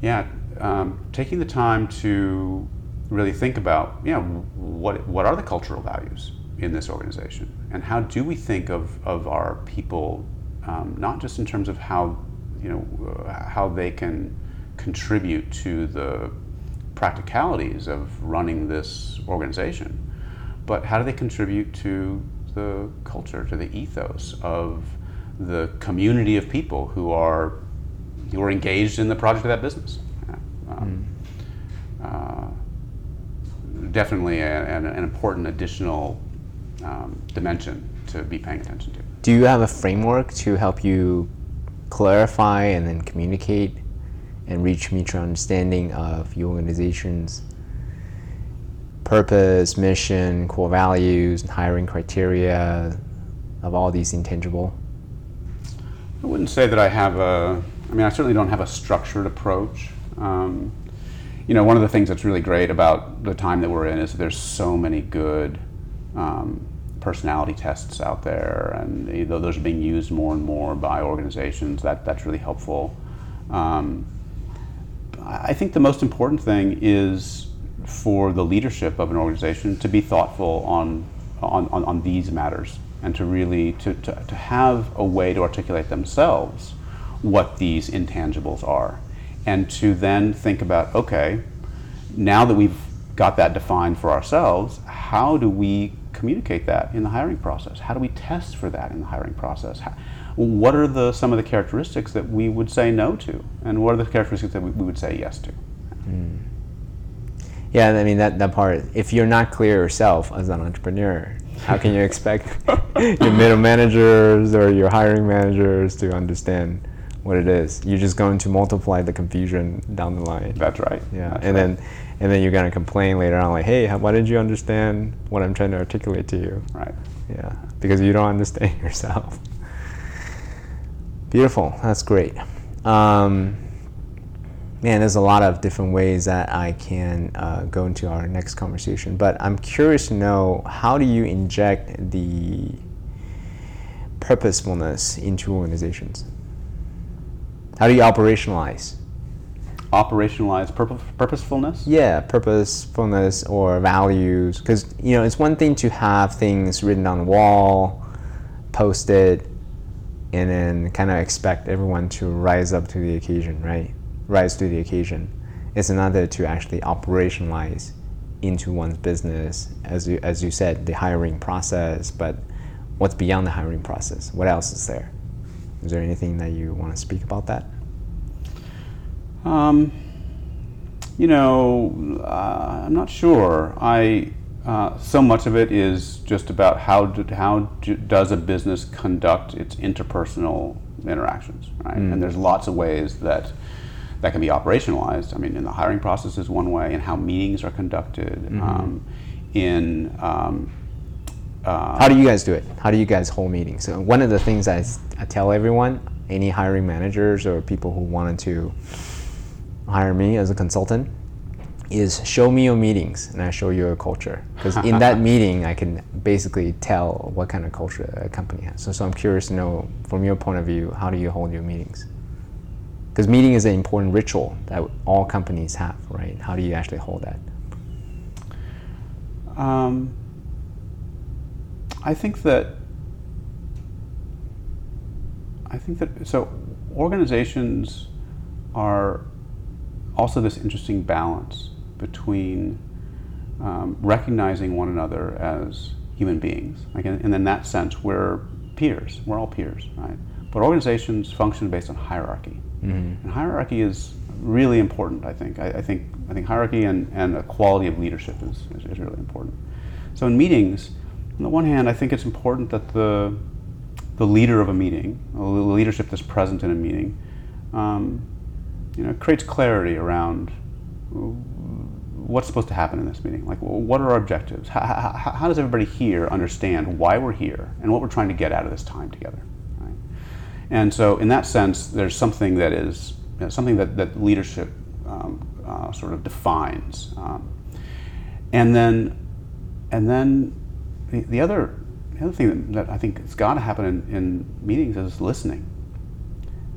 Speaker 3: yeah, um, taking the time to really think about you know what what are the cultural values in this organization and how do we think of, of our people um, not just in terms of how you know, how they can contribute to the practicalities of running this organization, but how do they contribute to the culture, to the ethos of the community of people who are who are engaged in the project of that business. Um, mm. uh, definitely a, an, an, important additional um, dimension to be paying attention to.
Speaker 2: Do you have a framework to help you clarify and then communicate and reach mutual understanding of your organization's purpose, mission, core values, hiring criteria of all these intangible?
Speaker 3: I wouldn't say that I have a, I mean, I certainly don't have a structured approach. Um, you know, one of the things that's really great about the time that we're in is there's so many good um, personality tests out there, and those are being used more and more by organizations. That that's really helpful. Um, I think the most important thing is for the leadership of an organization to be thoughtful on on, on, on these matters and to really to, to, to have a way to articulate themselves what these intangibles are and to then think about okay now that we've got that defined for ourselves how do we communicate that in the hiring process? How do we test for that in the hiring process? How, what are the some of the characteristics that we would say no to? And what are the characteristics that we, we would say yes to? Mm.
Speaker 2: yeah i mean that, that part if you're not clear yourself as an entrepreneur how can you expect your middle managers or your hiring managers to understand what it is? You're just going to multiply the confusion down the line.
Speaker 3: That's right.
Speaker 2: Yeah,
Speaker 3: That's
Speaker 2: and
Speaker 3: right.
Speaker 2: then and then you're gonna complain later on, like, hey, how, why didn't you understand what I'm trying to articulate to you?
Speaker 3: Right.
Speaker 2: Yeah, because you don't understand yourself. Beautiful. That's great. Um, man, there's a lot of different ways that I can uh, go into our next conversation. But I'm curious to know how do you inject the purposefulness into organizations? How do you operationalize?
Speaker 3: Operationalize purpose, purposefulness?
Speaker 2: Yeah, purposefulness or values. Because, you know, it's one thing to have things written on the wall, posted, and then kind of expect everyone to rise up to the occasion, right? rise to the occasion. It's another to actually operationalize into one's business, as you, as you said, the hiring process, but what's beyond the hiring process? What else is there? Is there anything that you want to speak about that?
Speaker 3: Um, you know, uh, I'm not sure. I uh, so much of it is just about how do, how do, does a business conduct its interpersonal interactions, right? Mm. And there's lots of ways that that can be operationalized. I mean, in the hiring process is one way, and how meetings are conducted. Mm-hmm. Um, in um,
Speaker 2: uh, how do you guys do it? How do you guys hold meetings? So one of the things I, I tell everyone, any hiring managers or people who wanted to hire me as a consultant, is show me your meetings and I show you a culture. Because in that meeting, I can basically tell what kind of culture a company has. So, so I'm curious to know, from your point of view, how do you hold your meetings? Because meeting is an important ritual that all companies have, right? How do you actually hold that? Um,
Speaker 3: I think that I think that so organizations are also this interesting balance between um, recognizing one another as human beings. Like in, and in that sense, we're peers. We're all peers, right? But organizations function based on hierarchy. Mm-hmm. And hierarchy is really important, I think. I, I, think I think hierarchy and, and a quality of leadership is, is, is, really important. So in meetings, on the one hand, I think it's important that the the leader of a meeting, the leadership that's present in a meeting, um, you know, creates clarity around what's supposed to happen in this meeting. Like, what are our objectives? How, how, how does everybody here understand why we're here and what we're trying to get out of this time together? And so, in that sense, there's something that is you know, something that, that leadership um, uh, sort of defines. Um, and then, and then the, the, other the other thing that, that I think has got to happen in, in meetings is listening.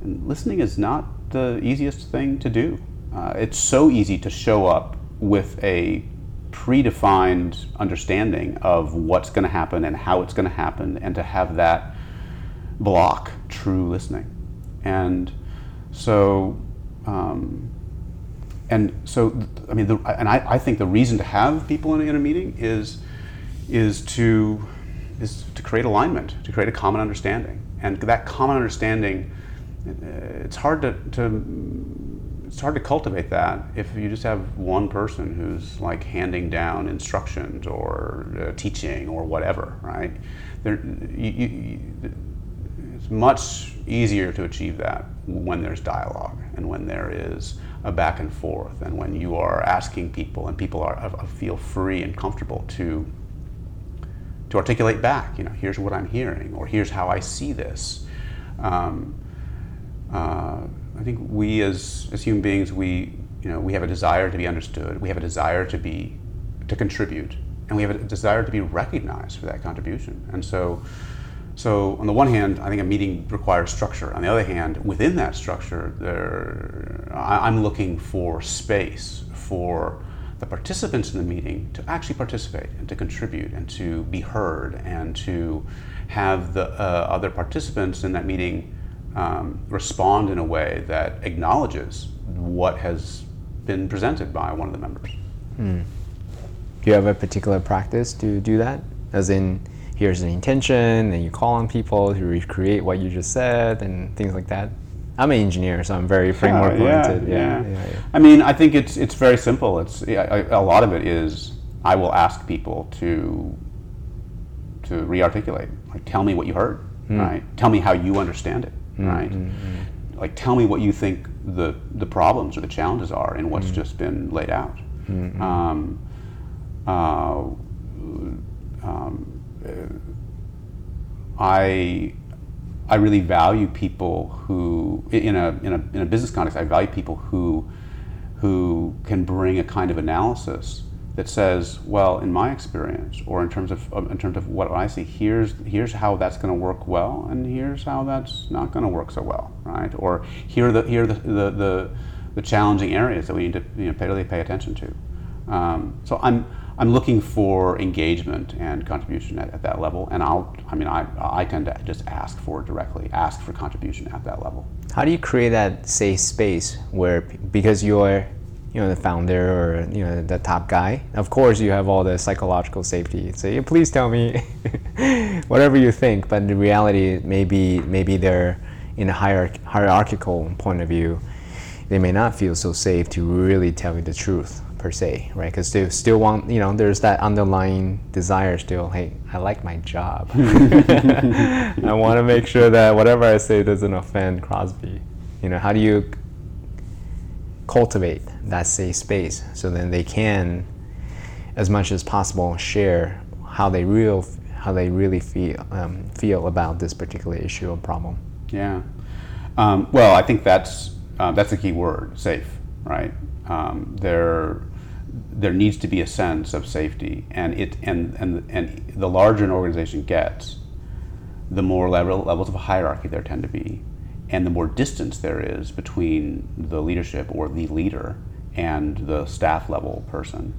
Speaker 3: And listening is not the easiest thing to do. Uh, it's so easy to show up with a predefined understanding of what's going to happen and how it's going to happen, and to have that block true listening. And so, um, and so, I mean, the, and I, I think the reason to have people in, in a meeting is is to is to create alignment, to create a common understanding, and that common understanding, uh, it's hard to, to it's hard to cultivate that if you just have one person who's like handing down instructions or uh, teaching or whatever, right? There, you, you, it's much easier to achieve that when there's dialogue and when there is a back and forth and when you are asking people and people are feel free and comfortable to to articulate back. You know, here's what I'm hearing, or here's how I see this. Um, uh, I think we as as human beings, we you know we have a desire to be understood. We have a desire to be to contribute, and we have a desire to be recognized for that contribution. And so so on the one hand, I think a meeting requires structure. On the other hand, within that structure, there, I, am looking for space for the participants in the meeting to actually participate and to contribute and to be heard and to have the uh, other participants in that meeting um, respond in a way that acknowledges what has been presented by one of the members. Hmm.
Speaker 2: Do you have a particular practice to do that? As in, here's an intention, and you call on people to recreate what you just said, and things like that. I'm an engineer, so I'm very framework oriented.
Speaker 3: Yeah, yeah. yeah, yeah. I mean, I think it's it's very simple. It's a lot of it is I will ask people to to re-articulate. Like, tell me what you heard. Mm. Right. Tell me how you understand it. Mm, right. Mm, like, tell me what you think the the problems or the challenges are in what's mm. just been laid out. Mm-hmm. Um, uh, um, I I really value people who in a, in a in a business context I value people who who can bring a kind of analysis that says, well, in my experience, or in terms of in terms of what I see, here's here's how that's going to work well, and here's how that's not going to work so well, right? Or here are the here are the, the, the, the challenging areas that we need to you know, pay, really pay attention to. Um, so I'm I'm looking for engagement and contribution at, at, that level, and I'll, I mean, I, I tend to just ask for it directly, ask for contribution at that level.
Speaker 2: How do you create that safe space where, because you're, you know, the founder or you know the top guy, of course you have all the psychological safety. Say, please tell me whatever you think, but in reality, maybe maybe they're in a hierarch- hierarchical point of view, they may not feel so safe to really tell you the truth per se, right? Because they still want, you know, there's that underlying desire still, hey, I like my job. I want to make sure that whatever I say doesn't offend Crosby. You know, how do you cultivate that safe space so then they can, as much as possible, share how they real how they really feel um, feel about this particular issue or problem.
Speaker 3: Yeah. Um, well, I think that's uh, that's a key word, safe, right? Um, there there needs to be a sense of safety, and it and and and the larger an organization gets, the more level, levels of hierarchy there tend to be, and the more distance there is between the leadership or the leader and the staff level person,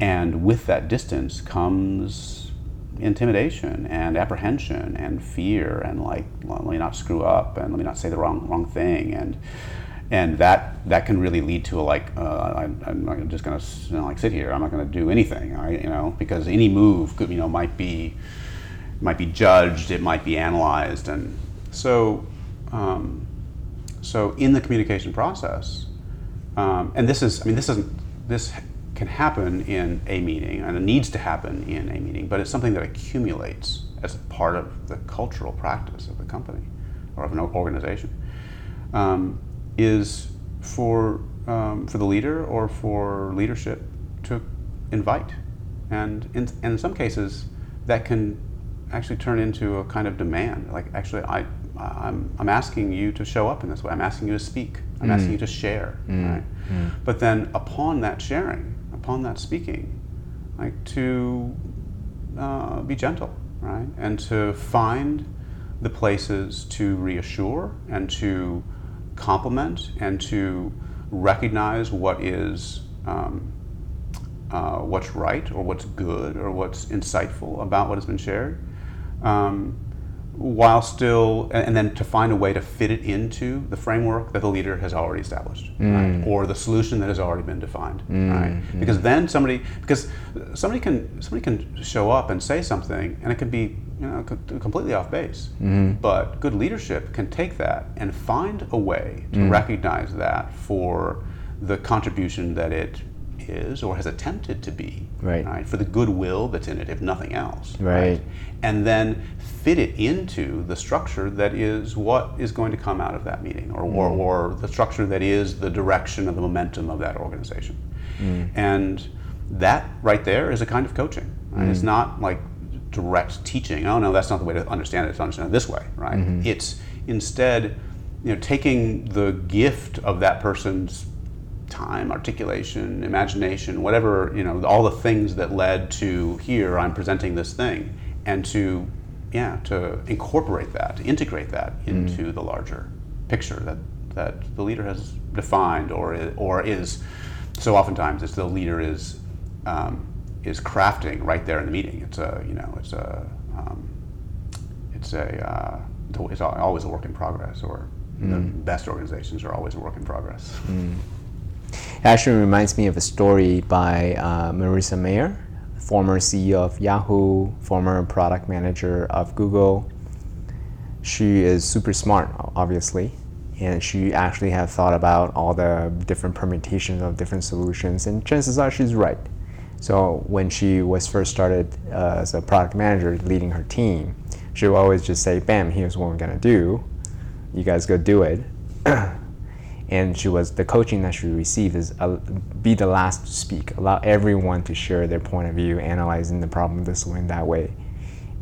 Speaker 3: and with that distance comes intimidation and apprehension and fear and like well, let me not screw up and let me not say the wrong wrong thing and and that that can really lead to a like uh, I, am just going to you know, like sit here. I'm not going to do anything. You know, because any move could you know might be might be judged. It might be analyzed, and so um, so in the communication process, um, and this is I mean this isn't this can happen in a meeting and it needs to happen in a meeting, but it's something that accumulates as part of the cultural practice of the company or of an organization. Um, is for um, for the leader or for leadership to invite, and in, and in some cases that can actually turn into a kind of demand. Like actually, I I'm, I'm asking you to show up in this way. I'm asking you to speak. I'm mm. asking you to share. Mm. Right? Mm. But then upon that sharing, upon that speaking, like to uh, be gentle, right, and to find the places to reassure and to compliment and to recognize what is um, uh, what's right or what's good or what's insightful about what has been shared, um, while still, and then to find a way to fit it into the framework that the leader has already established, mm. right? or the solution that has already been defined, mm. right? Mm. Because then somebody, because somebody can somebody can show up and say something, and it can be you know, completely off base. But good leadership can take that and find a way to recognize that for the contribution that it is or has attempted to be,
Speaker 2: Right.
Speaker 3: For the goodwill that's in it, if nothing else,
Speaker 2: Right.
Speaker 3: And then fit it into the structure that is what is going to come out of that meeting, or, or, mm. or the structure that is the direction of the momentum of that organization. Mm. And that right there is a kind of coaching. Right? It's mm. not like direct teaching. Oh no, that's not the way to understand it. It's to understand it this way, right? Mm-hmm. It's instead, you know, taking the gift of that person's time, articulation, imagination, whatever, you know, all the things that led to here I'm presenting this thing and to yeah, to incorporate that, to integrate that into the larger picture that that the leader has defined or is, or is. So oftentimes it's the leader is um, is crafting right there in the meeting. It's a you know it's a um, it's a uh, it's al- it's al- always a work in progress, or the best organizations are always a work in progress.
Speaker 2: It actually reminds me of a story by uh, Marissa Mayer, former CEO of Yahoo, former product manager of Google. She is super smart, obviously, and she actually had thought about all the different permutations of different solutions, and chances are she's right. So when she was first started uh, as a product manager leading her team, she would always just say, "Bam, here's what we're gonna do. You guys go do it." and she was the coaching that she received is uh, be the last to speak. Allow everyone to share their point of view analyzing the problem this way and that way.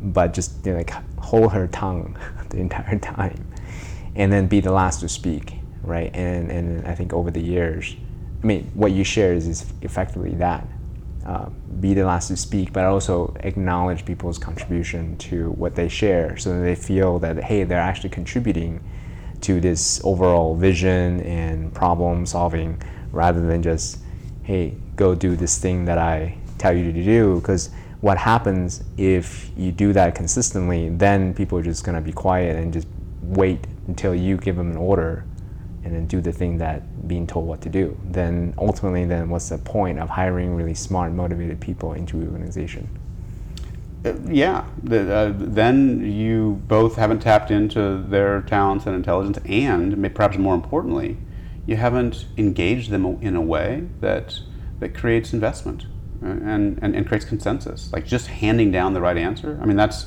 Speaker 2: But just you know, like hold her tongue the entire time. And then be the last to speak right? And and i think over the years i mean what you share is, is effectively that. Uh, be the last to speak but also acknowledge people's contribution to what they share so that they feel that hey they're actually contributing to this overall vision and problem solving rather than just hey go do this thing that i tell you to do. Because what happens if you do that consistently then people are just going to be quiet and just wait until you give them an order and then do the thing that being told what to do. Then ultimately then what's the point of hiring really smart motivated people into your organization
Speaker 3: yeah, the, uh, then you both haven't tapped into their talents and intelligence, and perhaps more importantly, you haven't engaged them in a way that that creates investment uh, and, and, and creates consensus. Like just handing down the right answer. I mean, that's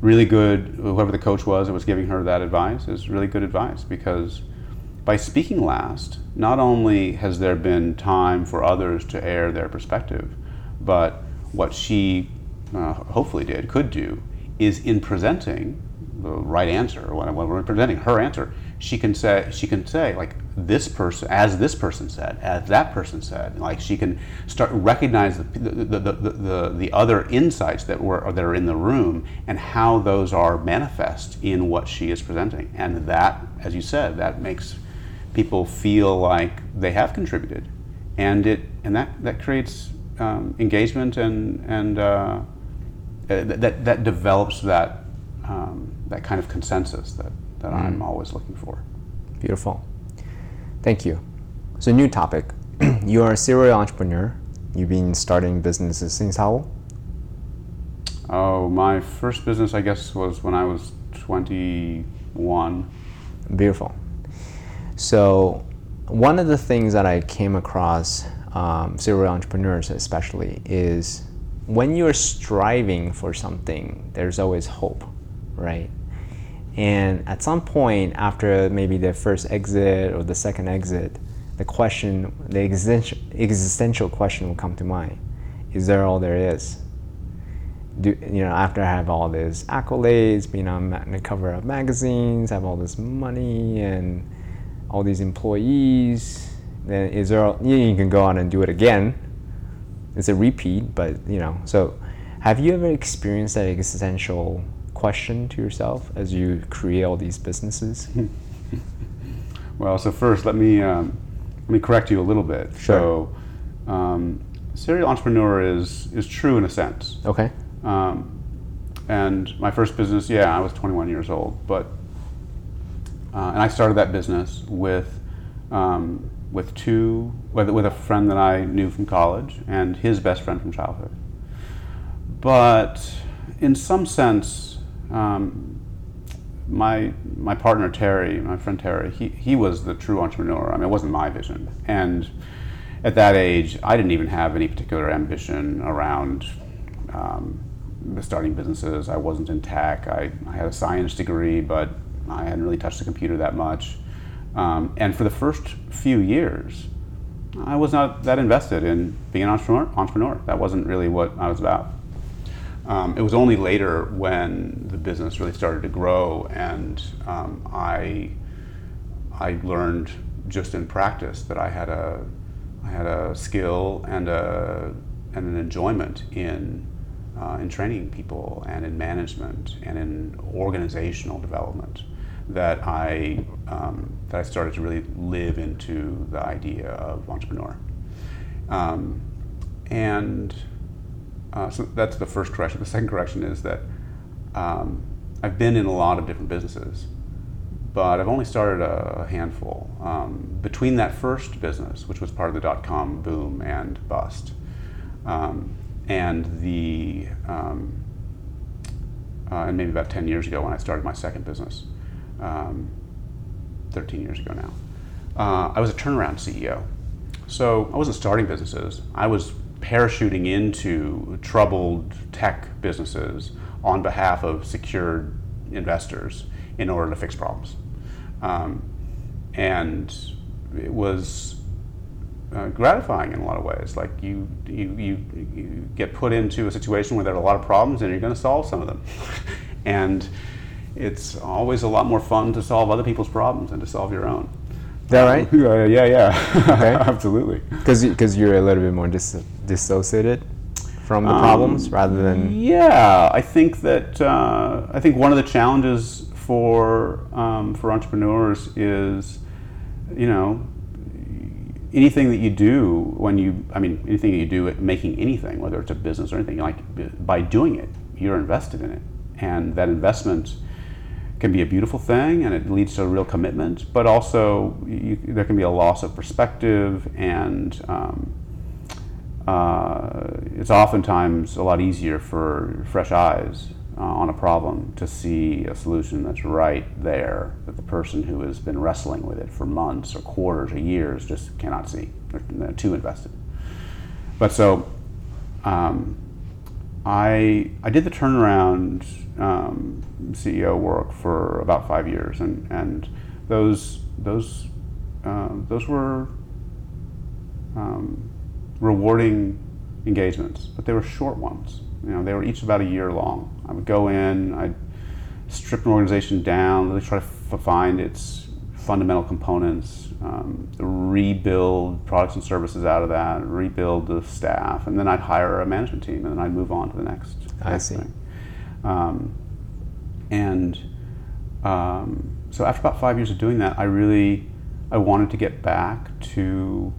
Speaker 3: really good. Whoever the coach was that was giving her that advice is really good advice because by speaking last, not only has there been time for others to air their perspective, but what she uh, hopefully did, could do, is in presenting the right answer, when, when we're presenting her answer, she can say, she can say like this person, as this person said, as that person said, like she can start recognize the, the, the, the, the, the other insights that were that are in the room and how those are manifest in what she is presenting, and that, as you said, that makes people feel like they have contributed, and it and that that creates um, engagement and and uh, that that develops that um, that kind of consensus that that I'm always looking for.
Speaker 2: Beautiful. Thank you. So, new topic. You're a serial entrepreneur. You've been starting businesses since how old?
Speaker 3: Oh, my first business, I guess, was when I was 21.
Speaker 2: Beautiful. So, one of the things that I came across, um, serial entrepreneurs especially, is when you're striving for something, there's always hope, right? And at some point, after maybe the first exit or the second exit, the question, the existential, question will come to mind: Is there all there is? Do you know? After I have all these accolades, being on the cover of magazines, have all this money and all these employees, then is there? all- you can go on and do it again. It's a repeat, but you know. So, have you ever experienced that existential question to yourself as you create all these businesses?
Speaker 3: Well, so first, let me um, let me correct you a little bit.
Speaker 2: Sure.
Speaker 3: So, um, serial entrepreneur is is true in a sense.
Speaker 2: Okay.
Speaker 3: Um, and my first business, yeah, I was 21 years old, but uh, and I started that business with um, with two with, with a friend that I knew from college and his best friend from childhood. But in some sense, um, my my partner Terry, my friend Terry, he, he was the true entrepreneur. I mean, it wasn't my vision. And at that age, I didn't even have any particular ambition around um, starting businesses. I wasn't in tech. I, I had a science degree, but I hadn't really touched the computer that much. Um, and for the first few years, I was not that invested in being an entrepreneur. entrepreneur. That wasn't really what I was about. Um, it was only later when the business really started to grow and um, I, I learned just in practice that I had a, I had a skill and, a, and an enjoyment in, uh, in training people and in management and in organizational development that I, um, that I started to really live into the idea of entrepreneur. Um, and uh, so that's the first correction. The second correction is that um, I've been in a lot of different businesses, but I've only started a handful. Um, between that first business, which was part of the dot com boom and bust, um, and the um, uh, and maybe about 10 years ago when I started my second business, um, 13 years ago now, uh, I was a turnaround CEO. So I wasn't starting businesses. I was parachuting into troubled tech businesses on behalf of secured investors in order to fix problems. Um, and it was uh, gratifying in a lot of ways. Like you, you, you, you, get put into a situation where there are a lot of problems and you're going to solve some of them. and it's always a lot more fun to solve other people's problems than to solve your own.
Speaker 2: Is that right?
Speaker 3: Uh, yeah, yeah, okay. absolutely.
Speaker 2: Because you're a little bit more dis- dissociated from the um, problems rather than.
Speaker 3: Yeah, I think that uh, I think one of the challenges for um, for entrepreneurs is, you know, anything that you do when you I mean anything that you do at making anything, whether it's a business or anything, like by doing it, you're invested in it, and that investment can be a beautiful thing and it leads to a real commitment, but also you, there can be a loss of perspective and um, uh, it's oftentimes a lot easier for fresh eyes uh, on a problem to see a solution that's right there that the person who has been wrestling with it for months or quarters or years just cannot see. They're too invested. But so um, I, I did the turnaround um, CEO work for about five years, and, and those those uh, those were um, rewarding engagements, but they were short ones. You know, they were each about a year long. I would go in, I'd strip an organization down, really try to f- find its fundamental components, um, rebuild products and services out of that, rebuild the staff, and then I'd hire a management team, and then I'd move on to the next.
Speaker 2: I
Speaker 3: next
Speaker 2: see.
Speaker 3: Thing. Um, and um, so after about five years of doing that, I really I wanted to get back to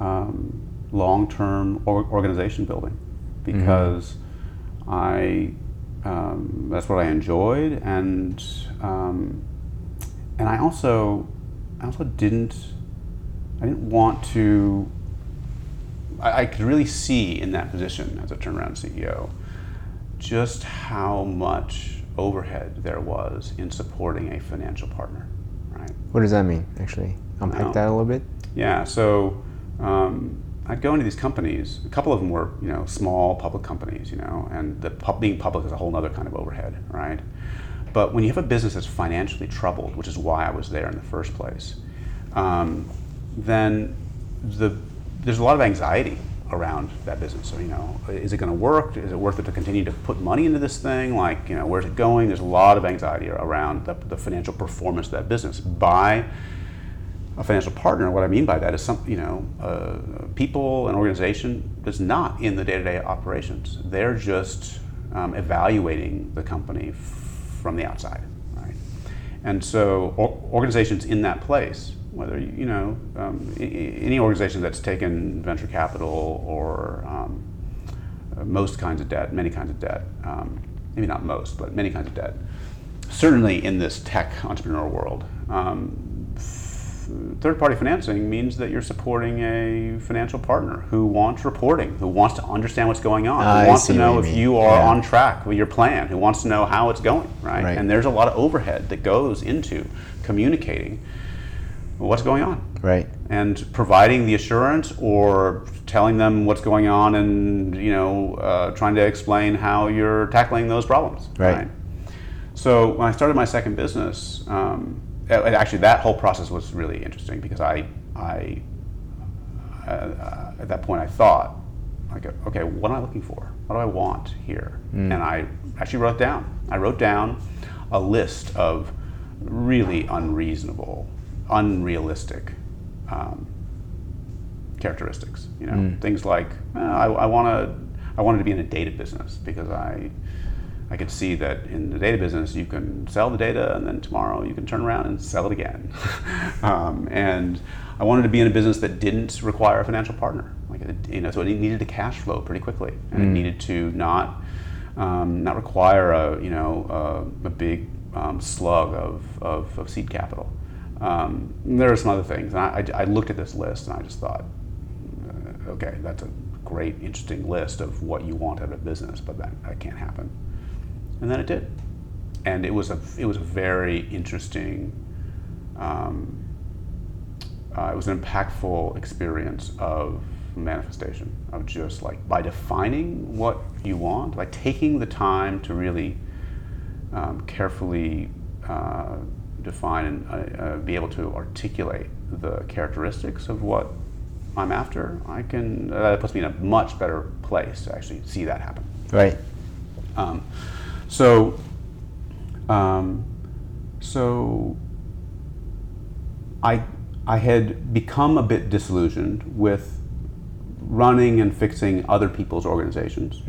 Speaker 3: um, long-term or- organization building because mm-hmm. I um, that's what I enjoyed and um, and I also I also didn't I didn't want to I, I could really see in that position as a turnaround CEO just how much overhead there was in supporting a financial partner, right?
Speaker 2: What does that mean, actually? Unpack that a little bit.
Speaker 3: Yeah, so um, I'd go into these companies. A couple of them were, you know, small public companies, you know, and the pub, being public is a whole other kind of overhead, right? But when you have a business that's financially troubled, which is why I was there in the first place, um, then the, there's a lot of anxiety around that business. So, you know, is it going to work? Is it worth it to continue to put money into this thing? Like, you know, where's it going? There's a lot of anxiety around the, the financial performance of that business. By a financial partner, what I mean by that is some, you know, uh, people, an organization that's not in the day-to-day operations. They're just um, evaluating the company f- from the outside, right? And so, or, organizations in that place whether you know um, any organization that's taken venture capital or um, most kinds of debt, many kinds of debt, um, maybe not most, but many kinds of debt. Certainly in this tech entrepreneurial world, um, third party financing means that you're supporting a financial partner who wants reporting, who wants to understand what's going on, who wants to know
Speaker 2: you
Speaker 3: if
Speaker 2: mean.
Speaker 3: you are
Speaker 2: Yeah.
Speaker 3: on track with your plan, who wants to know how it's going, right?
Speaker 2: Right.
Speaker 3: And there's a lot of overhead that goes into communicating what's going on.
Speaker 2: Right.
Speaker 3: and providing the assurance or telling them what's going on and you know uh, trying to explain how you're tackling those problems.
Speaker 2: Right.
Speaker 3: so when i started my second business um, and actually that whole process was really interesting because i i uh, at that point i thought like okay what am i looking for? What do i want here? And i actually wrote down i wrote down a list of really unreasonable unrealistic um, characteristics. You know, things like uh, I, I want to I wanted to be in a data business because I I could see that in the data business you can sell the data and then tomorrow you can turn around and sell it again. um, and I wanted to be in a business that didn't require a financial partner. Like it, you know, so it needed to cash flow pretty quickly, and it needed to not um, not require a you know a, a big um, slug of, of, of seed capital. Um, there are some other things, and I, I, I looked at this list and I just thought, uh, okay, that's a great, interesting list of what you want out of business, but that, that can't happen. And then it did, and it was a it was a very interesting. Um, uh, it was an impactful experience of manifestation of just like by defining what you want, by taking the time to really um, carefully uh, define and uh, uh, be able to articulate the characteristics of what I'm after, I can uh, that puts me in a much better place to actually see that happen.
Speaker 2: Right.
Speaker 3: Um, so, um, so I I had become a bit disillusioned with running and fixing other people's organizations.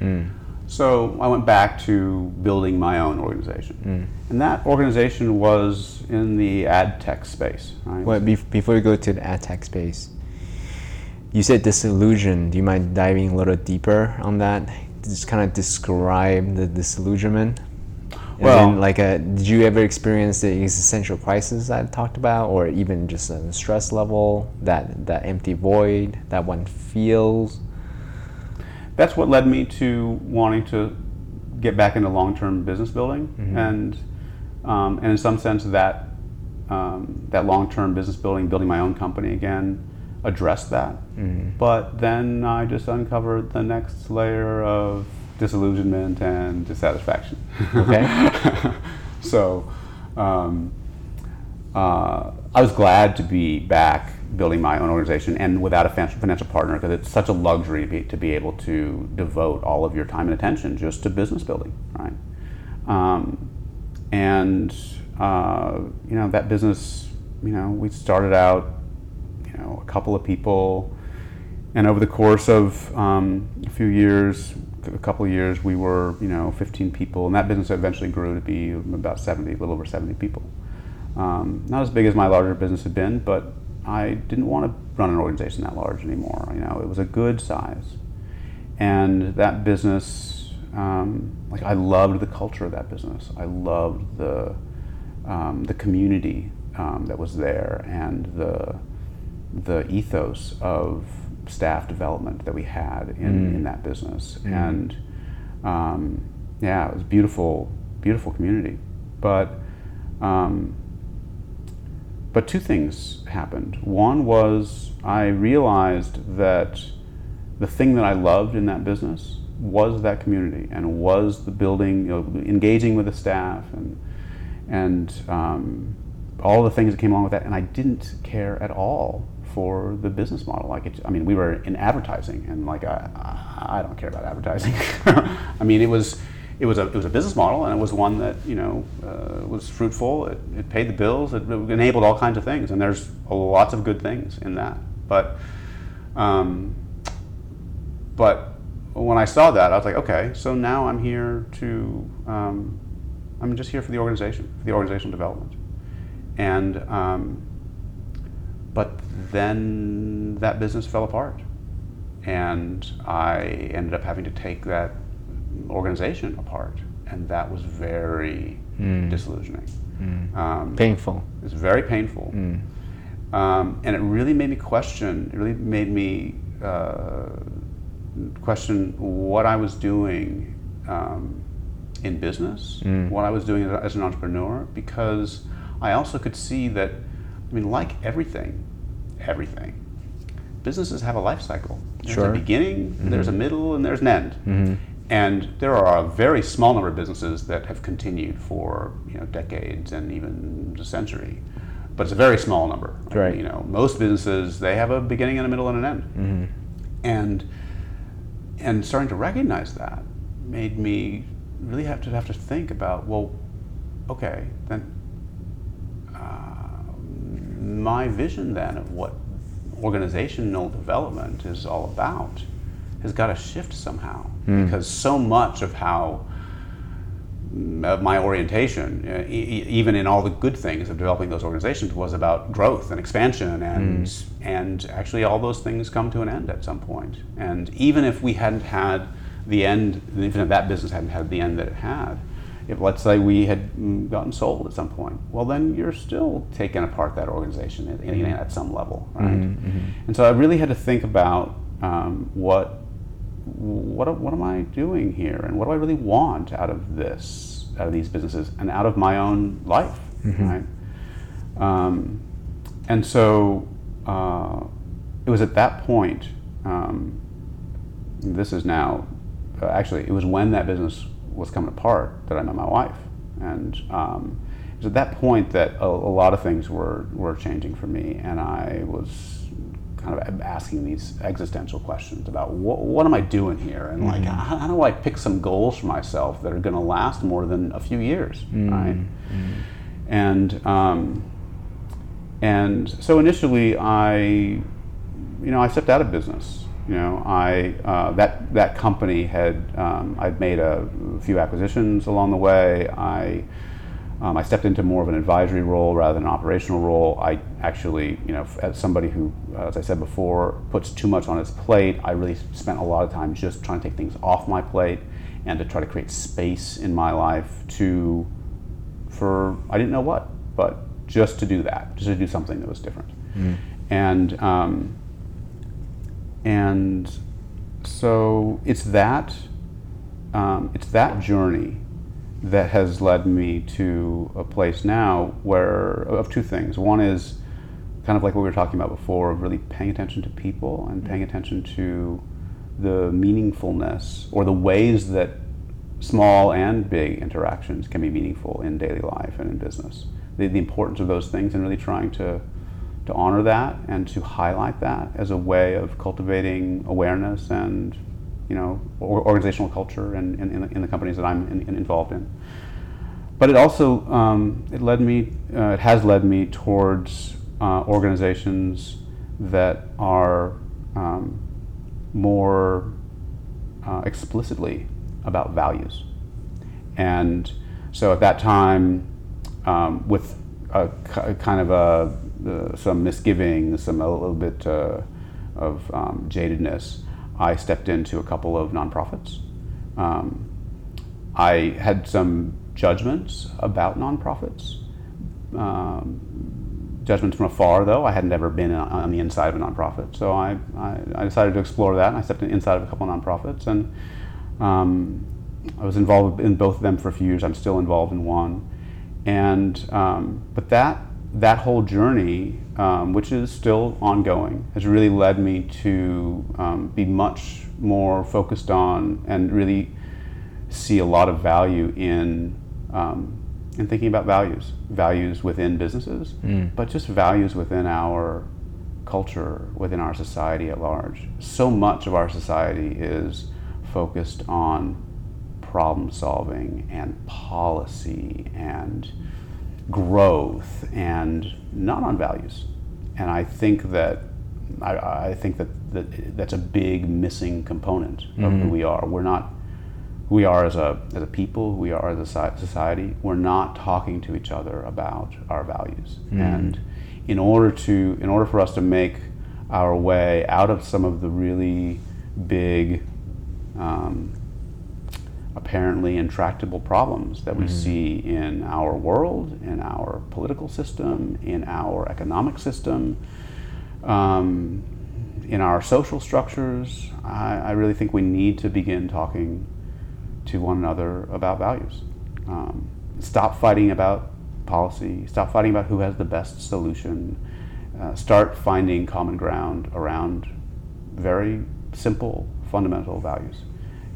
Speaker 3: So I went back to building my own organization, and that organization was in the ad tech space. Right?
Speaker 2: Well, bef- before we go to the ad tech space, you said disillusion. Do you mind diving a little deeper on that? Just kind of describe the disillusionment. And
Speaker 3: Well-
Speaker 2: then, like, uh did you ever experience the existential crisis I talked about, or even just a stress level, that that empty void that one feels?
Speaker 3: That's what led me to wanting to get back into long-term business building, and um, and in some sense that um, that long-term business building, building my own company again, addressed that. But then I just uncovered the next layer of disillusionment and dissatisfaction.
Speaker 2: Okay.
Speaker 3: so um, uh, I was glad to be back building my own organization and without a financial partner because it's such a luxury to be, to be able to devote all of your time and attention just to business building, right? Um, and uh, you know that business, you know, we started out, you know, a couple of people, and over the course of um, a few years, a couple of years, we were, you know, 15 people, and that business eventually grew to be about 70, a little over 70 people. Um, not as big as my larger business had been, but I didn't want to run an organization that large anymore. You know, it was a good size, and that business, um, like I loved the culture of that business. I loved the um, the community um, that was there and the the ethos of staff development that we had in, in that business. And um, yeah, it was beautiful, beautiful community. But um, but two things happened. One was I realized that the thing that I loved in that business was that community and was the building, you know, engaging with the staff and and um, all the things that came along with that. And I didn't care at all for the business model. Like, it, I mean, we were in advertising, and like I, I I don't care about advertising. I mean, it was it was a it was a business model, and it was one that you know uh, was fruitful. It, it paid the bills. It enabled all kinds of things, and there's lots of good things in that. But um, but when I saw that, I was like, okay, so now I'm here to um, I'm just here for the organization, for the organizational development, and um, but then that business fell apart, and I ended up having to take that organization apart, and that was very disillusioning. Um,
Speaker 2: Painful.
Speaker 3: it's very painful. Um, and it really made me question. It really made me uh, question what I was doing um, in business, what I was doing as an entrepreneur, because I also could see that, I mean, like everything, everything, businesses have a life cycle. There's
Speaker 2: Sure.
Speaker 3: a beginning, there's a middle, and there's an end. And there are a very small number of businesses that have continued for you know decades and even a century, but it's a very small number.
Speaker 2: Right.
Speaker 3: You know, most businesses they have a beginning and a middle and an end. And and starting to recognize that made me really have to have to think about well, okay, then uh, my vision then of what organizational development is all about has got to shift somehow because so much of how mm, of my orientation, uh, e- even in all the good things of developing those organizations, was about growth and expansion, and and actually all those things come to an end at some point. And even if we hadn't had the end, even if that business hadn't had the end that it had, if let's say we had mm, gotten sold at some point, well then you're still taking apart that organization at, at some level, right? And so I really had to think about um, what what what am I doing here, and what do I really want out of this, out of these businesses, and out of my own life, right? Um, and so uh, it was at that point. Um, this is now, uh, actually, it was when that business was coming apart that I met my wife, and um, it was at that point that a, a lot of things were were changing for me, and I was kind of asking these existential questions about what, what am I doing here, and like how, how do I pick some goals for myself that are going to last more than a few years, right? And um, and so initially, I, you know, I stepped out of business. You know, I uh, that that company had um, I'd made a few acquisitions along the way. I um, I stepped into more of an advisory role rather than an operational role. I actually, you know, as somebody who, uh, as I said before, puts too much on his plate, I really spent a lot of time just trying to take things off my plate and to try to create space in my life to, for I didn't know what, but just to do that, just to do something that was different. And um, and so it's that um, it's that journey that has led me to a place now where of two things. One is kind of like what we were talking about before, of really paying attention to people and paying mm-hmm. attention to the meaningfulness or the ways that small and big interactions can be meaningful in daily life and in business. The, the importance of those things and really trying to to honor that and to highlight that as a way of cultivating awareness and you know or, organizational culture and in, the- companies that I'm in, in- involved in. But it also um, it led me uh, it has led me towards uh, organizations that are um, more uh, explicitly about values. And so at that time, um, with a ki- kind of a, uh, some misgivings, some a little bit uh, of um, jadedness, I stepped into a couple of nonprofits. Um, I had some judgments about nonprofits. Um, judgments from afar, though. I had never been on- the inside of a nonprofit, so I, I, I decided to explore that. And I stepped in, inside of a couple of nonprofits, and um, I was involved in both of them for a few years. I'm still involved in one, and um, but that that whole journey, um, which is still ongoing, has really led me to um, be much more focused on and really see a lot of value in um, in thinking about values, values within businesses, but just values within our culture, within our society at large. So much of our society is focused on problem solving and policy and growth and not on values. And I think that I, I think that, that that's a big missing component of who we are. We're not who we are as a as a people, we are as a society. We're not talking to each other about our values. And in order to in order for us to make our way out of some of the really big um, apparently intractable problems that we see in our world, in our political system, in our economic system, um, in our social structures. I, I really think we need to begin talking to one another about values. Um, stop fighting about policy, stop fighting about who has the best solution, uh, start finding common ground around very simple, fundamental values.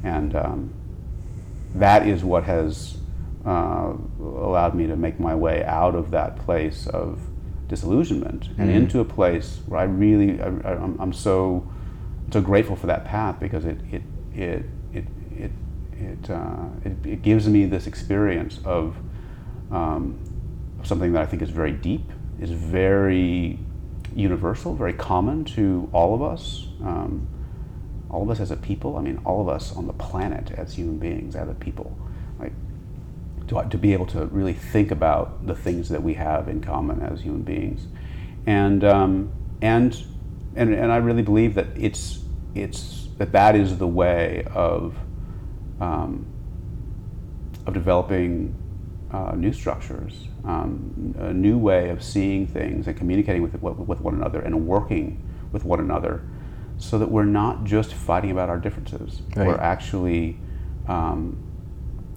Speaker 3: And um, that is what has uh, allowed me to make my way out of that place of disillusionment and into a place where I really, I, I'm, I'm so, so grateful for that path because it, it, it, it, it, it, uh, it, it gives me this experience of um, something that I think is very deep, is very universal, very common to all of us. Um, all of us as a people. I mean, all of us on the planet as human beings, as a people. Like, to, to be able to really think about the things that we have in common as human beings, and um, and and and I really believe that it's it's that that is the way of um, of developing uh, new structures, um, a new way of seeing things and communicating with, with one another and working with one another so that we're not just fighting about our differences.
Speaker 2: Right.
Speaker 3: We're actually um,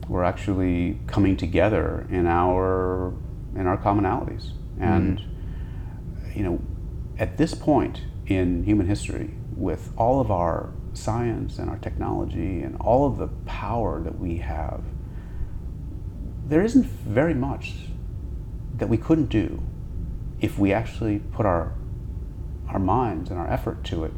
Speaker 3: we're actually coming together in our in our commonalities. And you know, at this point in human history, with all of our science and our technology and all of the power that we have, there isn't very much that we couldn't do if we actually put our our minds and our effort to it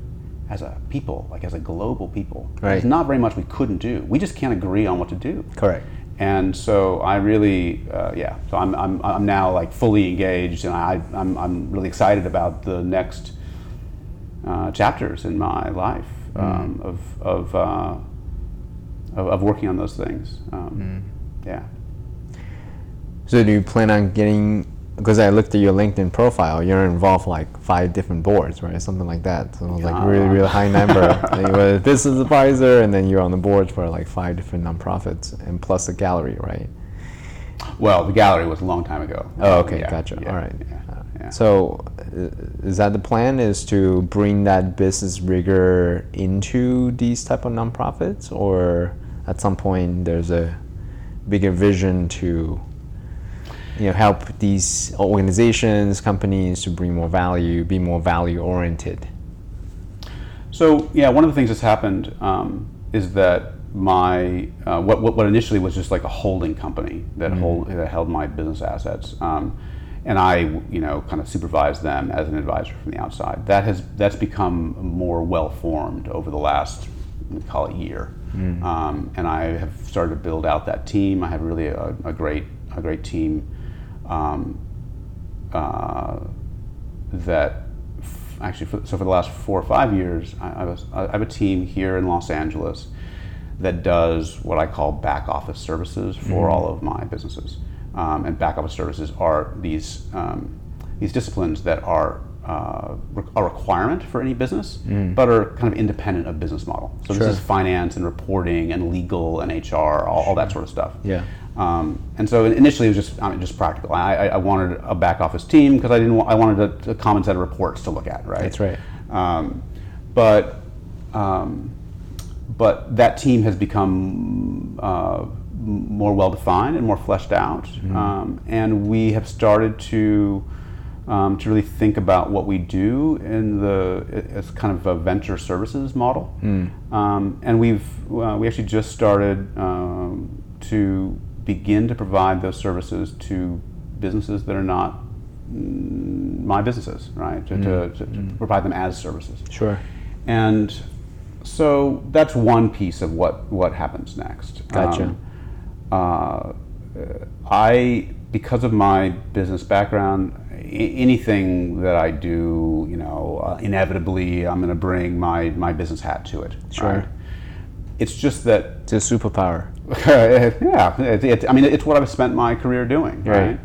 Speaker 3: as a people, like as a global people.
Speaker 2: Right.
Speaker 3: There's not very much we couldn't do. We just can't agree on what to do.
Speaker 2: Correct.
Speaker 3: And so I really, uh, yeah. So I'm, I'm, I'm now like fully engaged, and I, I'm, I'm really excited about the next uh, chapters in my life um, of, of, uh, of, of working on those things. Um, Yeah.
Speaker 2: So do you plan on getting? Because I looked at your LinkedIn profile, you're involved like five different boards, right? Something like that. So it was like really, really high number. and you were a business advisor, and then you're on the board for like five different nonprofits, and plus a gallery, right?
Speaker 3: Well, the gallery was a long time ago.
Speaker 2: Oh, okay,
Speaker 3: Yeah,
Speaker 2: gotcha.
Speaker 3: yeah,
Speaker 2: All right.
Speaker 3: yeah, yeah.
Speaker 2: So, is that the plan? Is to bring that business rigor into these type of nonprofits, or at some point there's a bigger vision to, you know, help these organizations, companies to bring more value, be more value oriented.
Speaker 3: So yeah, one of the things that's happened um, is that my uh, what, what initially was just like a holding company that hold that held my business assets, um, and I you know kind of supervised them as an advisor from the outside. That has that's become more well formed over the last call it year, um, and I have started to build out that team. I have really a, a great a great team. Um, uh, that f- actually, for, so for the last four or five years, I, I, was, I have a team here in Los Angeles that does what I call back office services for all of my businesses. Um, and back office services are these um, these disciplines that are uh, re- a requirement for any business, but are kind of independent of business model. So
Speaker 2: Sure.
Speaker 3: this is finance and reporting and legal and HR, all, all that sort of stuff.
Speaker 2: Yeah.
Speaker 3: Um, and so initially it was just I mean, just practical. I, I I wanted a back office team because I didn't. Want, I wanted a, a common set of reports to look at. Right.
Speaker 2: That's right.
Speaker 3: Um, but um, but that team has become uh, more well defined and more fleshed out, um, and we have started to. Um, to really think about what we do in the as kind of a venture services model, um, and we've uh, we actually just started um, to begin to provide those services to businesses that are not mm, my businesses, right? To, to, to, to provide them as services.
Speaker 2: Sure.
Speaker 3: And so that's one piece of what, what happens next.
Speaker 2: Gotcha.
Speaker 3: Um, uh, I, because of my business background, anything that I do, you know, uh, inevitably I'm going to bring my, my business hat to it.
Speaker 2: Sure.
Speaker 3: right? It's just that
Speaker 2: It's a superpower.
Speaker 3: yeah, it, it, I mean, it's what I've spent my career doing, right?
Speaker 2: Right.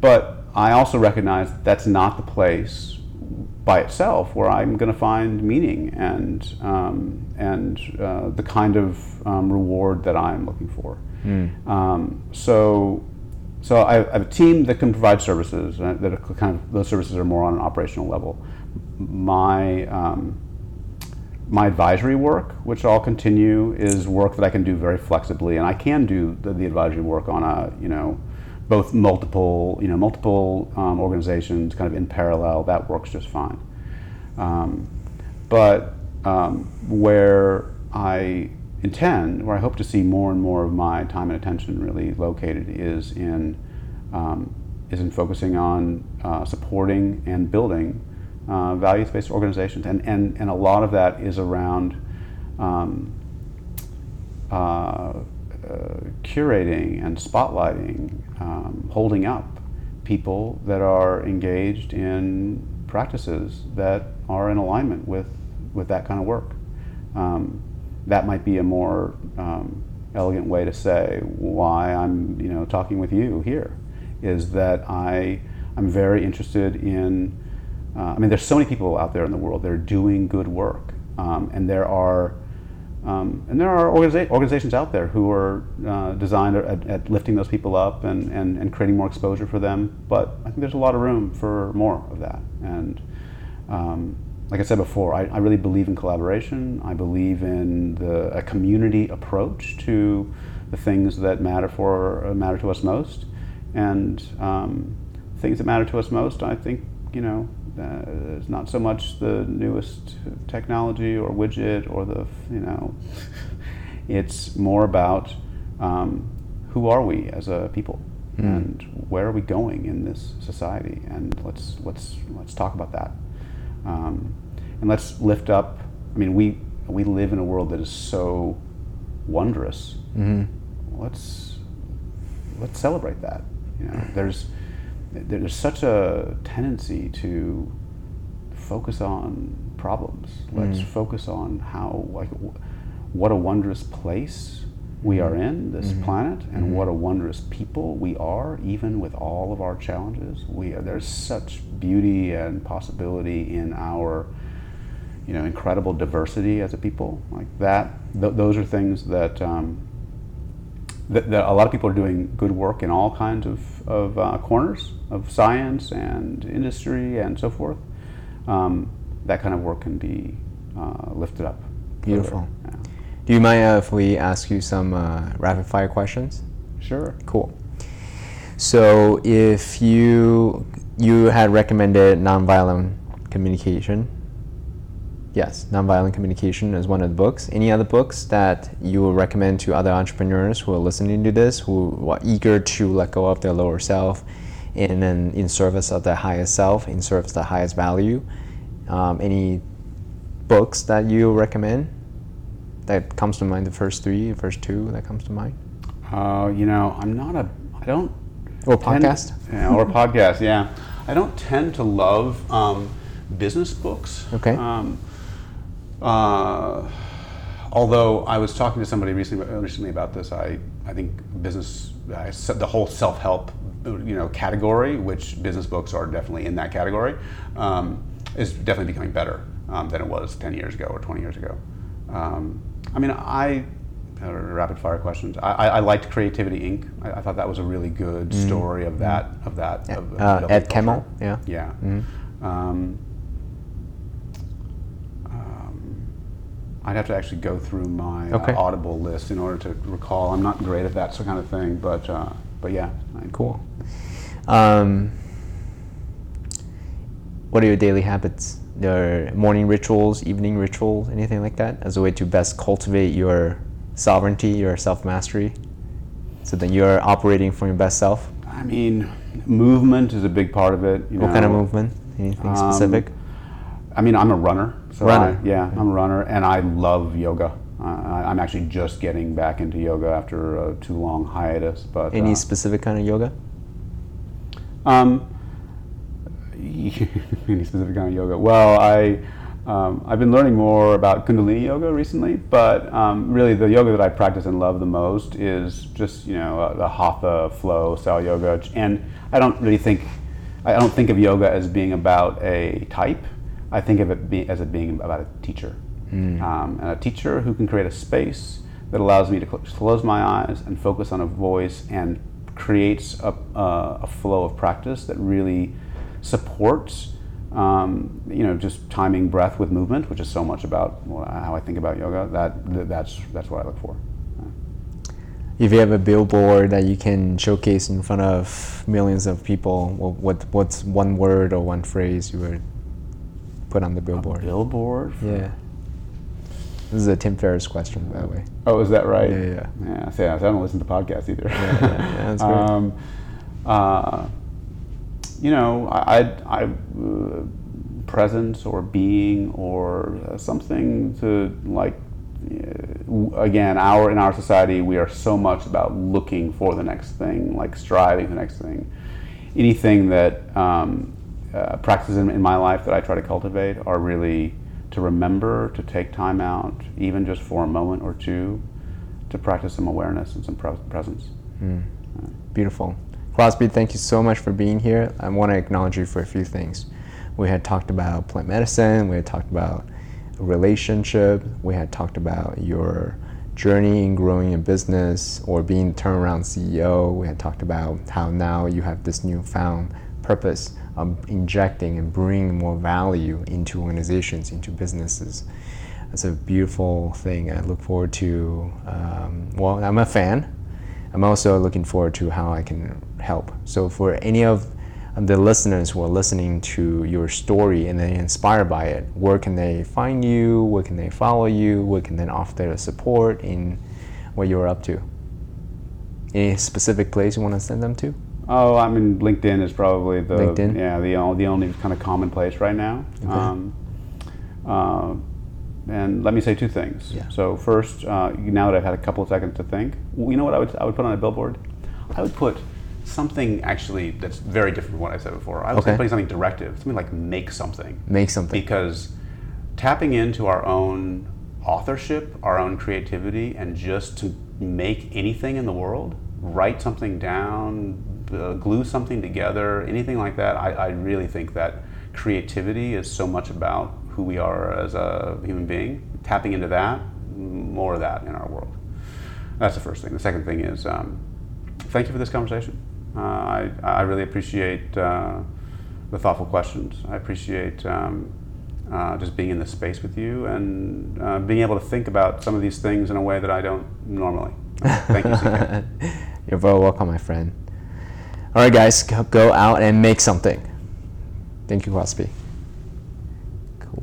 Speaker 3: But I also recognize that that's not the place by itself where I'm going to find meaning and um, and uh, the kind of um, reward that I'm looking for. Um, so so I, I have a team that can provide services uh, that are kind of those services are more on an operational level. My um, my advisory work, which I'll continue, is work that I can do very flexibly, and I can do the, the advisory work on a you know both multiple you know multiple um, organizations kind of in parallel. That works just fine. Um, but um, where I intend, where I hope to see more and more of my time and attention really located, is in um, is in focusing on uh, supporting and building uh, values-based organizations, and, and and a lot of that is around. Um, uh, uh, curating and spotlighting, um, holding up people that are engaged in practices that are in alignment with, with that kind of work. Um, that might be a more um, elegant way to say why I'm you know talking with you here is that I I'm very interested in uh, I mean there's so many people out there in the world that are doing good work um, and there are um, and there are organiza- organizations out there who are uh, designed at, at, lifting those people up and, and, and creating more exposure for them. But I think there's a lot of room for more of that. And um, like I said before, I, I, really believe in collaboration. I believe in the, a community approach to the things that matter for uh, matter to us most. And um, things that matter to us most, I think, you know, uh, it's not so much the newest technology or widget or the you know it's more about um, who are we as a people? Mm. and where are we going in this society? And let's let's let's talk about that. Um, and let's lift up I mean we we live in a world that is so wondrous. Mm-hmm. let's let's celebrate that. You know there's there's such a tendency to focus on problems. Let's mm. focus on how, like, what a wondrous place we are in this mm-hmm. planet, and mm-hmm. what a wondrous people we are, even with all of our challenges. We are, there's such beauty and possibility in our, you know, incredible diversity as a people. Like that, th- those are things that. Um, that, that, a lot of people are doing good work in all kinds of, of uh, corners of science and industry and so forth. Um, that kind of work can be uh, lifted up.
Speaker 2: Beautiful. Yeah. Do you mind uh, if we ask you some uh, rapid fire questions?
Speaker 3: Sure.
Speaker 2: Cool. So, if you you had recommended nonviolent communication, Yes, Nonviolent Communication is one of the books. Any other books that you would recommend to other entrepreneurs who are listening to this, who are eager to let go of their lower self and then in service of their highest self, in service of the highest value? Um, any books that you recommend that comes to mind? The first three, the first two that comes to mind?
Speaker 3: Uh, you know, I'm not a, I don't.
Speaker 2: Or podcast?
Speaker 3: yeah, or podcast, yeah. I don't tend to love um, business books.
Speaker 2: Okay.
Speaker 3: Um, uh, although I was talking to somebody recently, recently about this, I, I think business, I the whole self help you know category, which business books are definitely in that category, um, is definitely becoming better um, than it was 10 years ago or 20 years ago. Um, I mean, I uh, rapid fire questions. I, I, I, liked Creativity Inc. I, I, thought that was a really good mm. story of that of that.
Speaker 2: Yeah. Of, uh, Ed Catmull, yeah.
Speaker 3: Yeah. Mm-hmm. I'd have to actually go through my uh, okay. uh, Audible list in order to recall. I'm not great at that kind of thing, but uh, but yeah.
Speaker 2: Cool. Um, what are your daily habits? Your morning rituals, evening rituals, anything like that, as a way to best cultivate your sovereignty, your self mastery, so that you're operating from your best self.
Speaker 3: I mean, movement is a big part of it.
Speaker 2: what know. kind of movement? Anything um, specific?
Speaker 3: I mean, I'm a runner.
Speaker 2: So runner.
Speaker 3: I, yeah, I'm a runner, and I love yoga. Uh, I'm actually just getting back into yoga after a too long hiatus. But
Speaker 2: any uh, specific kind of yoga?
Speaker 3: Um, any specific kind of yoga? Well, I. Um, I've been learning more about Kundalini yoga recently, but um, really the yoga that I practice and love the most is just you know uh, the hatha flow style yoga, and I don't really think I don't think of yoga as being about a type I think of it be, as it being about a teacher, um, and a teacher who can create a space that allows me to cl- close my eyes and focus on a voice and creates a, uh, a flow of practice that really supports um, you know just timing breath with movement which is so much about how I think about yoga. That that's that's what I look for.
Speaker 2: If you have a billboard that you can showcase in front of millions of people what what's one word or one phrase you would put on the billboard
Speaker 3: billboard
Speaker 2: yeah this is a Tim Ferriss question, by the way.
Speaker 3: Oh, is that right?
Speaker 2: Yeah, yeah.
Speaker 3: Yeah, see, I don't listen to podcasts either.
Speaker 2: Yeah, yeah, yeah that's great.
Speaker 3: um, uh, you know, I, I, I uh, presence or being or uh, something to like. Uh, again, our in our society, we are so much about looking for the next thing, like striving for the next thing. Anything that um, uh, practices in, in my life that I try to cultivate are really to remember to take time out, even just for a moment or two, to practice some awareness and some pre- presence.
Speaker 2: Mm. Yeah. Beautiful. Crosby, thank you so much for being here. I want to acknowledge you for a few things. We had talked about plant medicine, we had talked about relationship, we had talked about your journey in growing a business or being turnaround CEO. We had talked about how now you have this newfound purpose um, injecting and bringing more value into organizations, into businesses. It's a beautiful thing. I look forward to, um, well, I'm a fan. I'm also looking forward to how I can help. So, for any of the listeners who are listening to your story and they're inspired by it, where can they find you? Where can they follow you? Where can they offer their support in what you're up to? Any specific place you want to send them to?
Speaker 3: Oh, I mean, LinkedIn is probably the
Speaker 2: LinkedIn?
Speaker 3: yeah the the only kind of commonplace right now.
Speaker 2: Okay.
Speaker 3: Um, uh, and let me say two things.
Speaker 2: Yeah.
Speaker 3: So first, uh, now that I've had a couple of seconds to think, you know what I would I would put on a billboard? I would put something actually that's very different from what I said before. I would
Speaker 2: Okay.
Speaker 3: say putting something directive, something like make something
Speaker 2: Make something.
Speaker 3: because tapping into our own authorship, our own creativity, and just to make anything in the world, write something down, uh, glue something together, anything like that, I, I really think that creativity is so much about who we are as a human being. Tapping into that, more of that in our world. That's the first thing. The second thing is um, thank you for this conversation. Uh, I, I really appreciate uh, the thoughtful questions. I appreciate um, uh, just being in this space with you and uh, being able to think about some of these things in a way that I don't normally. Thank you, CK.
Speaker 2: You're very welcome, my friend. All right, guys, go- out and make something. Thank you, Crosby.